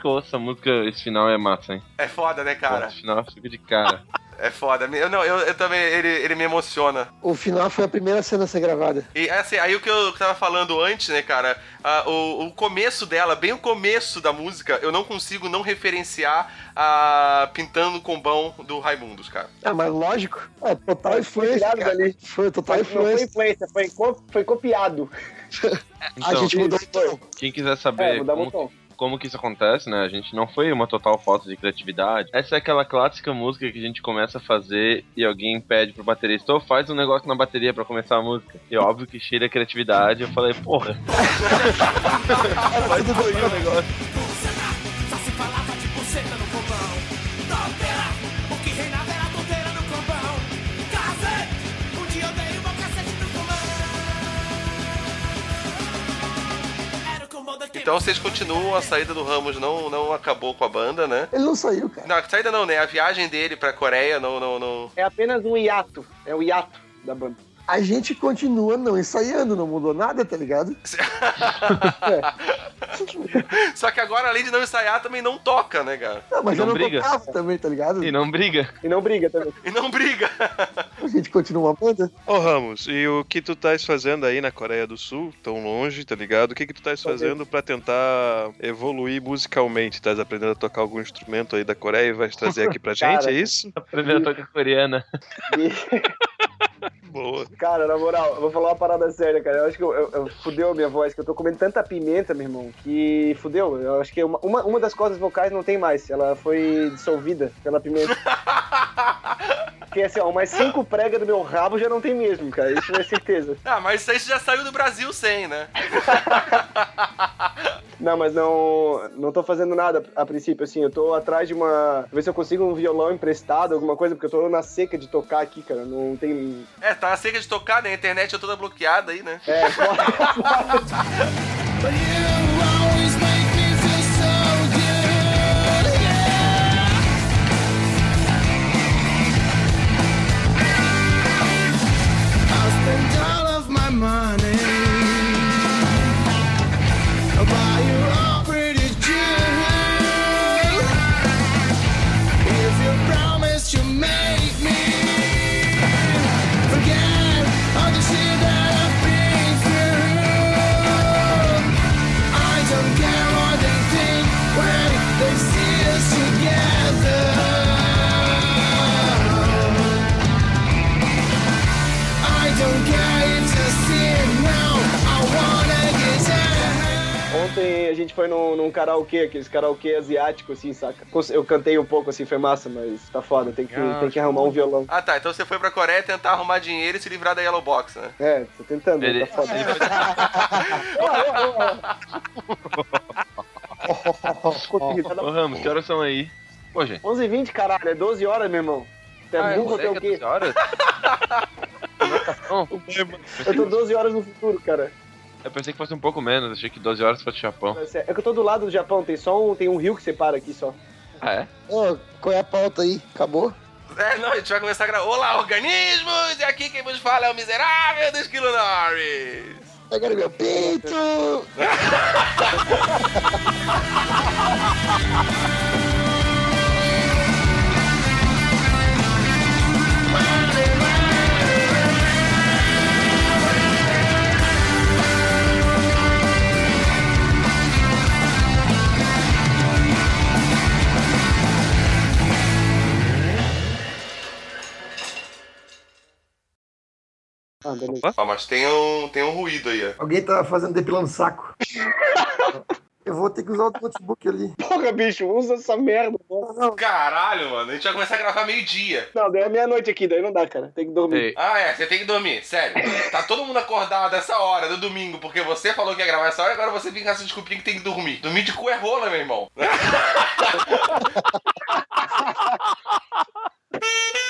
Speaker 5: Ouço essa música, esse final é massa, hein?
Speaker 1: É foda, né, cara?
Speaker 5: Esse final eu fico de cara. (laughs)
Speaker 1: É foda. Eu, não, eu, eu também, ele, ele me emociona.
Speaker 3: O final foi a primeira cena a ser gravada.
Speaker 1: E assim, aí o que eu tava falando antes, né, cara? o, o começo dela, bem o começo da música, eu não consigo não referenciar a Pintando com Bão do Raimundos, cara.
Speaker 3: Ah, mas lógico. É, total
Speaker 4: Foi
Speaker 3: influência. cara.
Speaker 4: dali.
Speaker 3: Foi total
Speaker 4: Não foi
Speaker 3: influência.
Speaker 4: influência, foi, co- foi copiado. (laughs)
Speaker 3: a
Speaker 5: Então,
Speaker 3: gente mudou o tom.
Speaker 5: quem quiser
Speaker 4: É,
Speaker 5: saber
Speaker 4: o
Speaker 5: como,
Speaker 4: tom.
Speaker 5: Como que isso acontece, né? A gente não foi uma total falta de criatividade. Essa é aquela clássica música que a gente começa a fazer e alguém pede pro baterista, ou faz um negócio na bateria pra começar a música. E óbvio que cheira a criatividade. Eu falei, porra. (laughs) faz aí o negócio.
Speaker 1: Então vocês continuam, a saída do Ramos não, não acabou com a banda, né?
Speaker 3: Ele não saiu, cara.
Speaker 1: Não, a saída não, né? A viagem dele pra Coreia não, não, não.
Speaker 4: É apenas um hiato. É o hiato da banda.
Speaker 3: A gente continua não ensaiando, não mudou nada, tá ligado? (laughs)
Speaker 1: Só que agora, além de não ensaiar, também não toca, né, cara?
Speaker 3: Não, mas
Speaker 5: Não
Speaker 3: eu não
Speaker 5: briga?
Speaker 3: tocava também, tá ligado?
Speaker 5: E não briga.
Speaker 4: E não briga também. (laughs)
Speaker 1: E não briga.
Speaker 3: A gente continua a banda.
Speaker 2: Ô Ramos, e o que tu estás fazendo aí na Coreia do Sul, tão longe, tá ligado? O que que tu estás fazendo pra tentar evoluir musicalmente? Estás aprendendo a tocar algum instrumento aí da Coreia e vais trazer aqui pra (laughs) gente,
Speaker 4: Cara.
Speaker 2: é isso?
Speaker 5: Aprendeu a tocar coreana. (laughs)
Speaker 2: Boa.
Speaker 4: Cara, na moral, eu vou falar uma parada séria, cara. Eu acho que eu, eu, eu- fudeu a minha voz, que eu tô comendo tanta pimenta, meu irmão, que fudeu. Eu acho que uma, uma, uma das cordas vocais não tem mais. Ela foi dissolvida pela pimenta. (laughs) Porque assim, ó, umas cinco pregas do meu rabo já não tem mesmo, cara. Isso é certeza. (laughs)
Speaker 1: Ah, mas isso aí já saiu do Brasil sem, né?
Speaker 4: Não, mas não, não tô fazendo nada a princípio, assim. Eu tô atrás de uma. Ver se eu consigo um violão emprestado, alguma coisa, porque eu tô na seca de tocar aqui, cara. Não tem.
Speaker 1: É, tá seca de tocar, né? A internet é toda bloqueada aí, né?
Speaker 4: É, (laughs)
Speaker 8: all of my money buy
Speaker 4: gente foi num, num karaokê, aqueles karaokê asiático, assim, saca? Eu cantei um pouco, assim, foi massa, mas tá foda, tem que, tem que arrumar um violão.
Speaker 1: Ah, tá. Então você foi pra Coreia tentar arrumar dinheiro e se livrar da Yellow Box, né?
Speaker 4: É, tô tentando,
Speaker 5: Ele-
Speaker 4: tá foda.
Speaker 5: ele
Speaker 4: Consegui, tá na-
Speaker 5: Ô Ramos, que horas são aí? Pô, gente.
Speaker 4: 11h20, caralho, é 12 horas, meu irmão. Você é
Speaker 5: Ah,
Speaker 4: burro até o
Speaker 5: é
Speaker 4: quê?
Speaker 5: 12 horas? (laughs)
Speaker 4: Eu tô 12 horas no futuro, cara.
Speaker 5: Eu pensei que fosse um pouco menos, achei que 12 horas fosse Japão.
Speaker 4: É. É que eu tô do lado do Japão, tem só um, tem um rio que separa aqui só.
Speaker 5: Ah, é?
Speaker 3: Ô, qual é a pauta aí? Acabou?
Speaker 1: É, não, a gente vai começar a gravar. Olá, organismos! E aqui quem vos fala é o miserável do Esquilo Norris.
Speaker 3: Meu peito! (laughs)
Speaker 4: Ah,
Speaker 1: mas tem um, tem um ruído aí.
Speaker 3: Alguém tá fazendo depilando saco. Eu vou ter que usar o notebook ali.
Speaker 4: Porra, bicho, usa essa merda.
Speaker 1: Caralho, mano. A gente vai começar a gravar meio-dia.
Speaker 4: Não, daí é meia-noite aqui, daí não dá, cara. Tem que dormir.
Speaker 5: Ei.
Speaker 1: Ah, é, você tem que dormir, sério. tá todo mundo acordado essa hora do domingo, porque você falou que ia gravar essa hora, agora você vem com essa desculpinha que tem que dormir. Dormir de cu é rola, meu irmão. (laughs)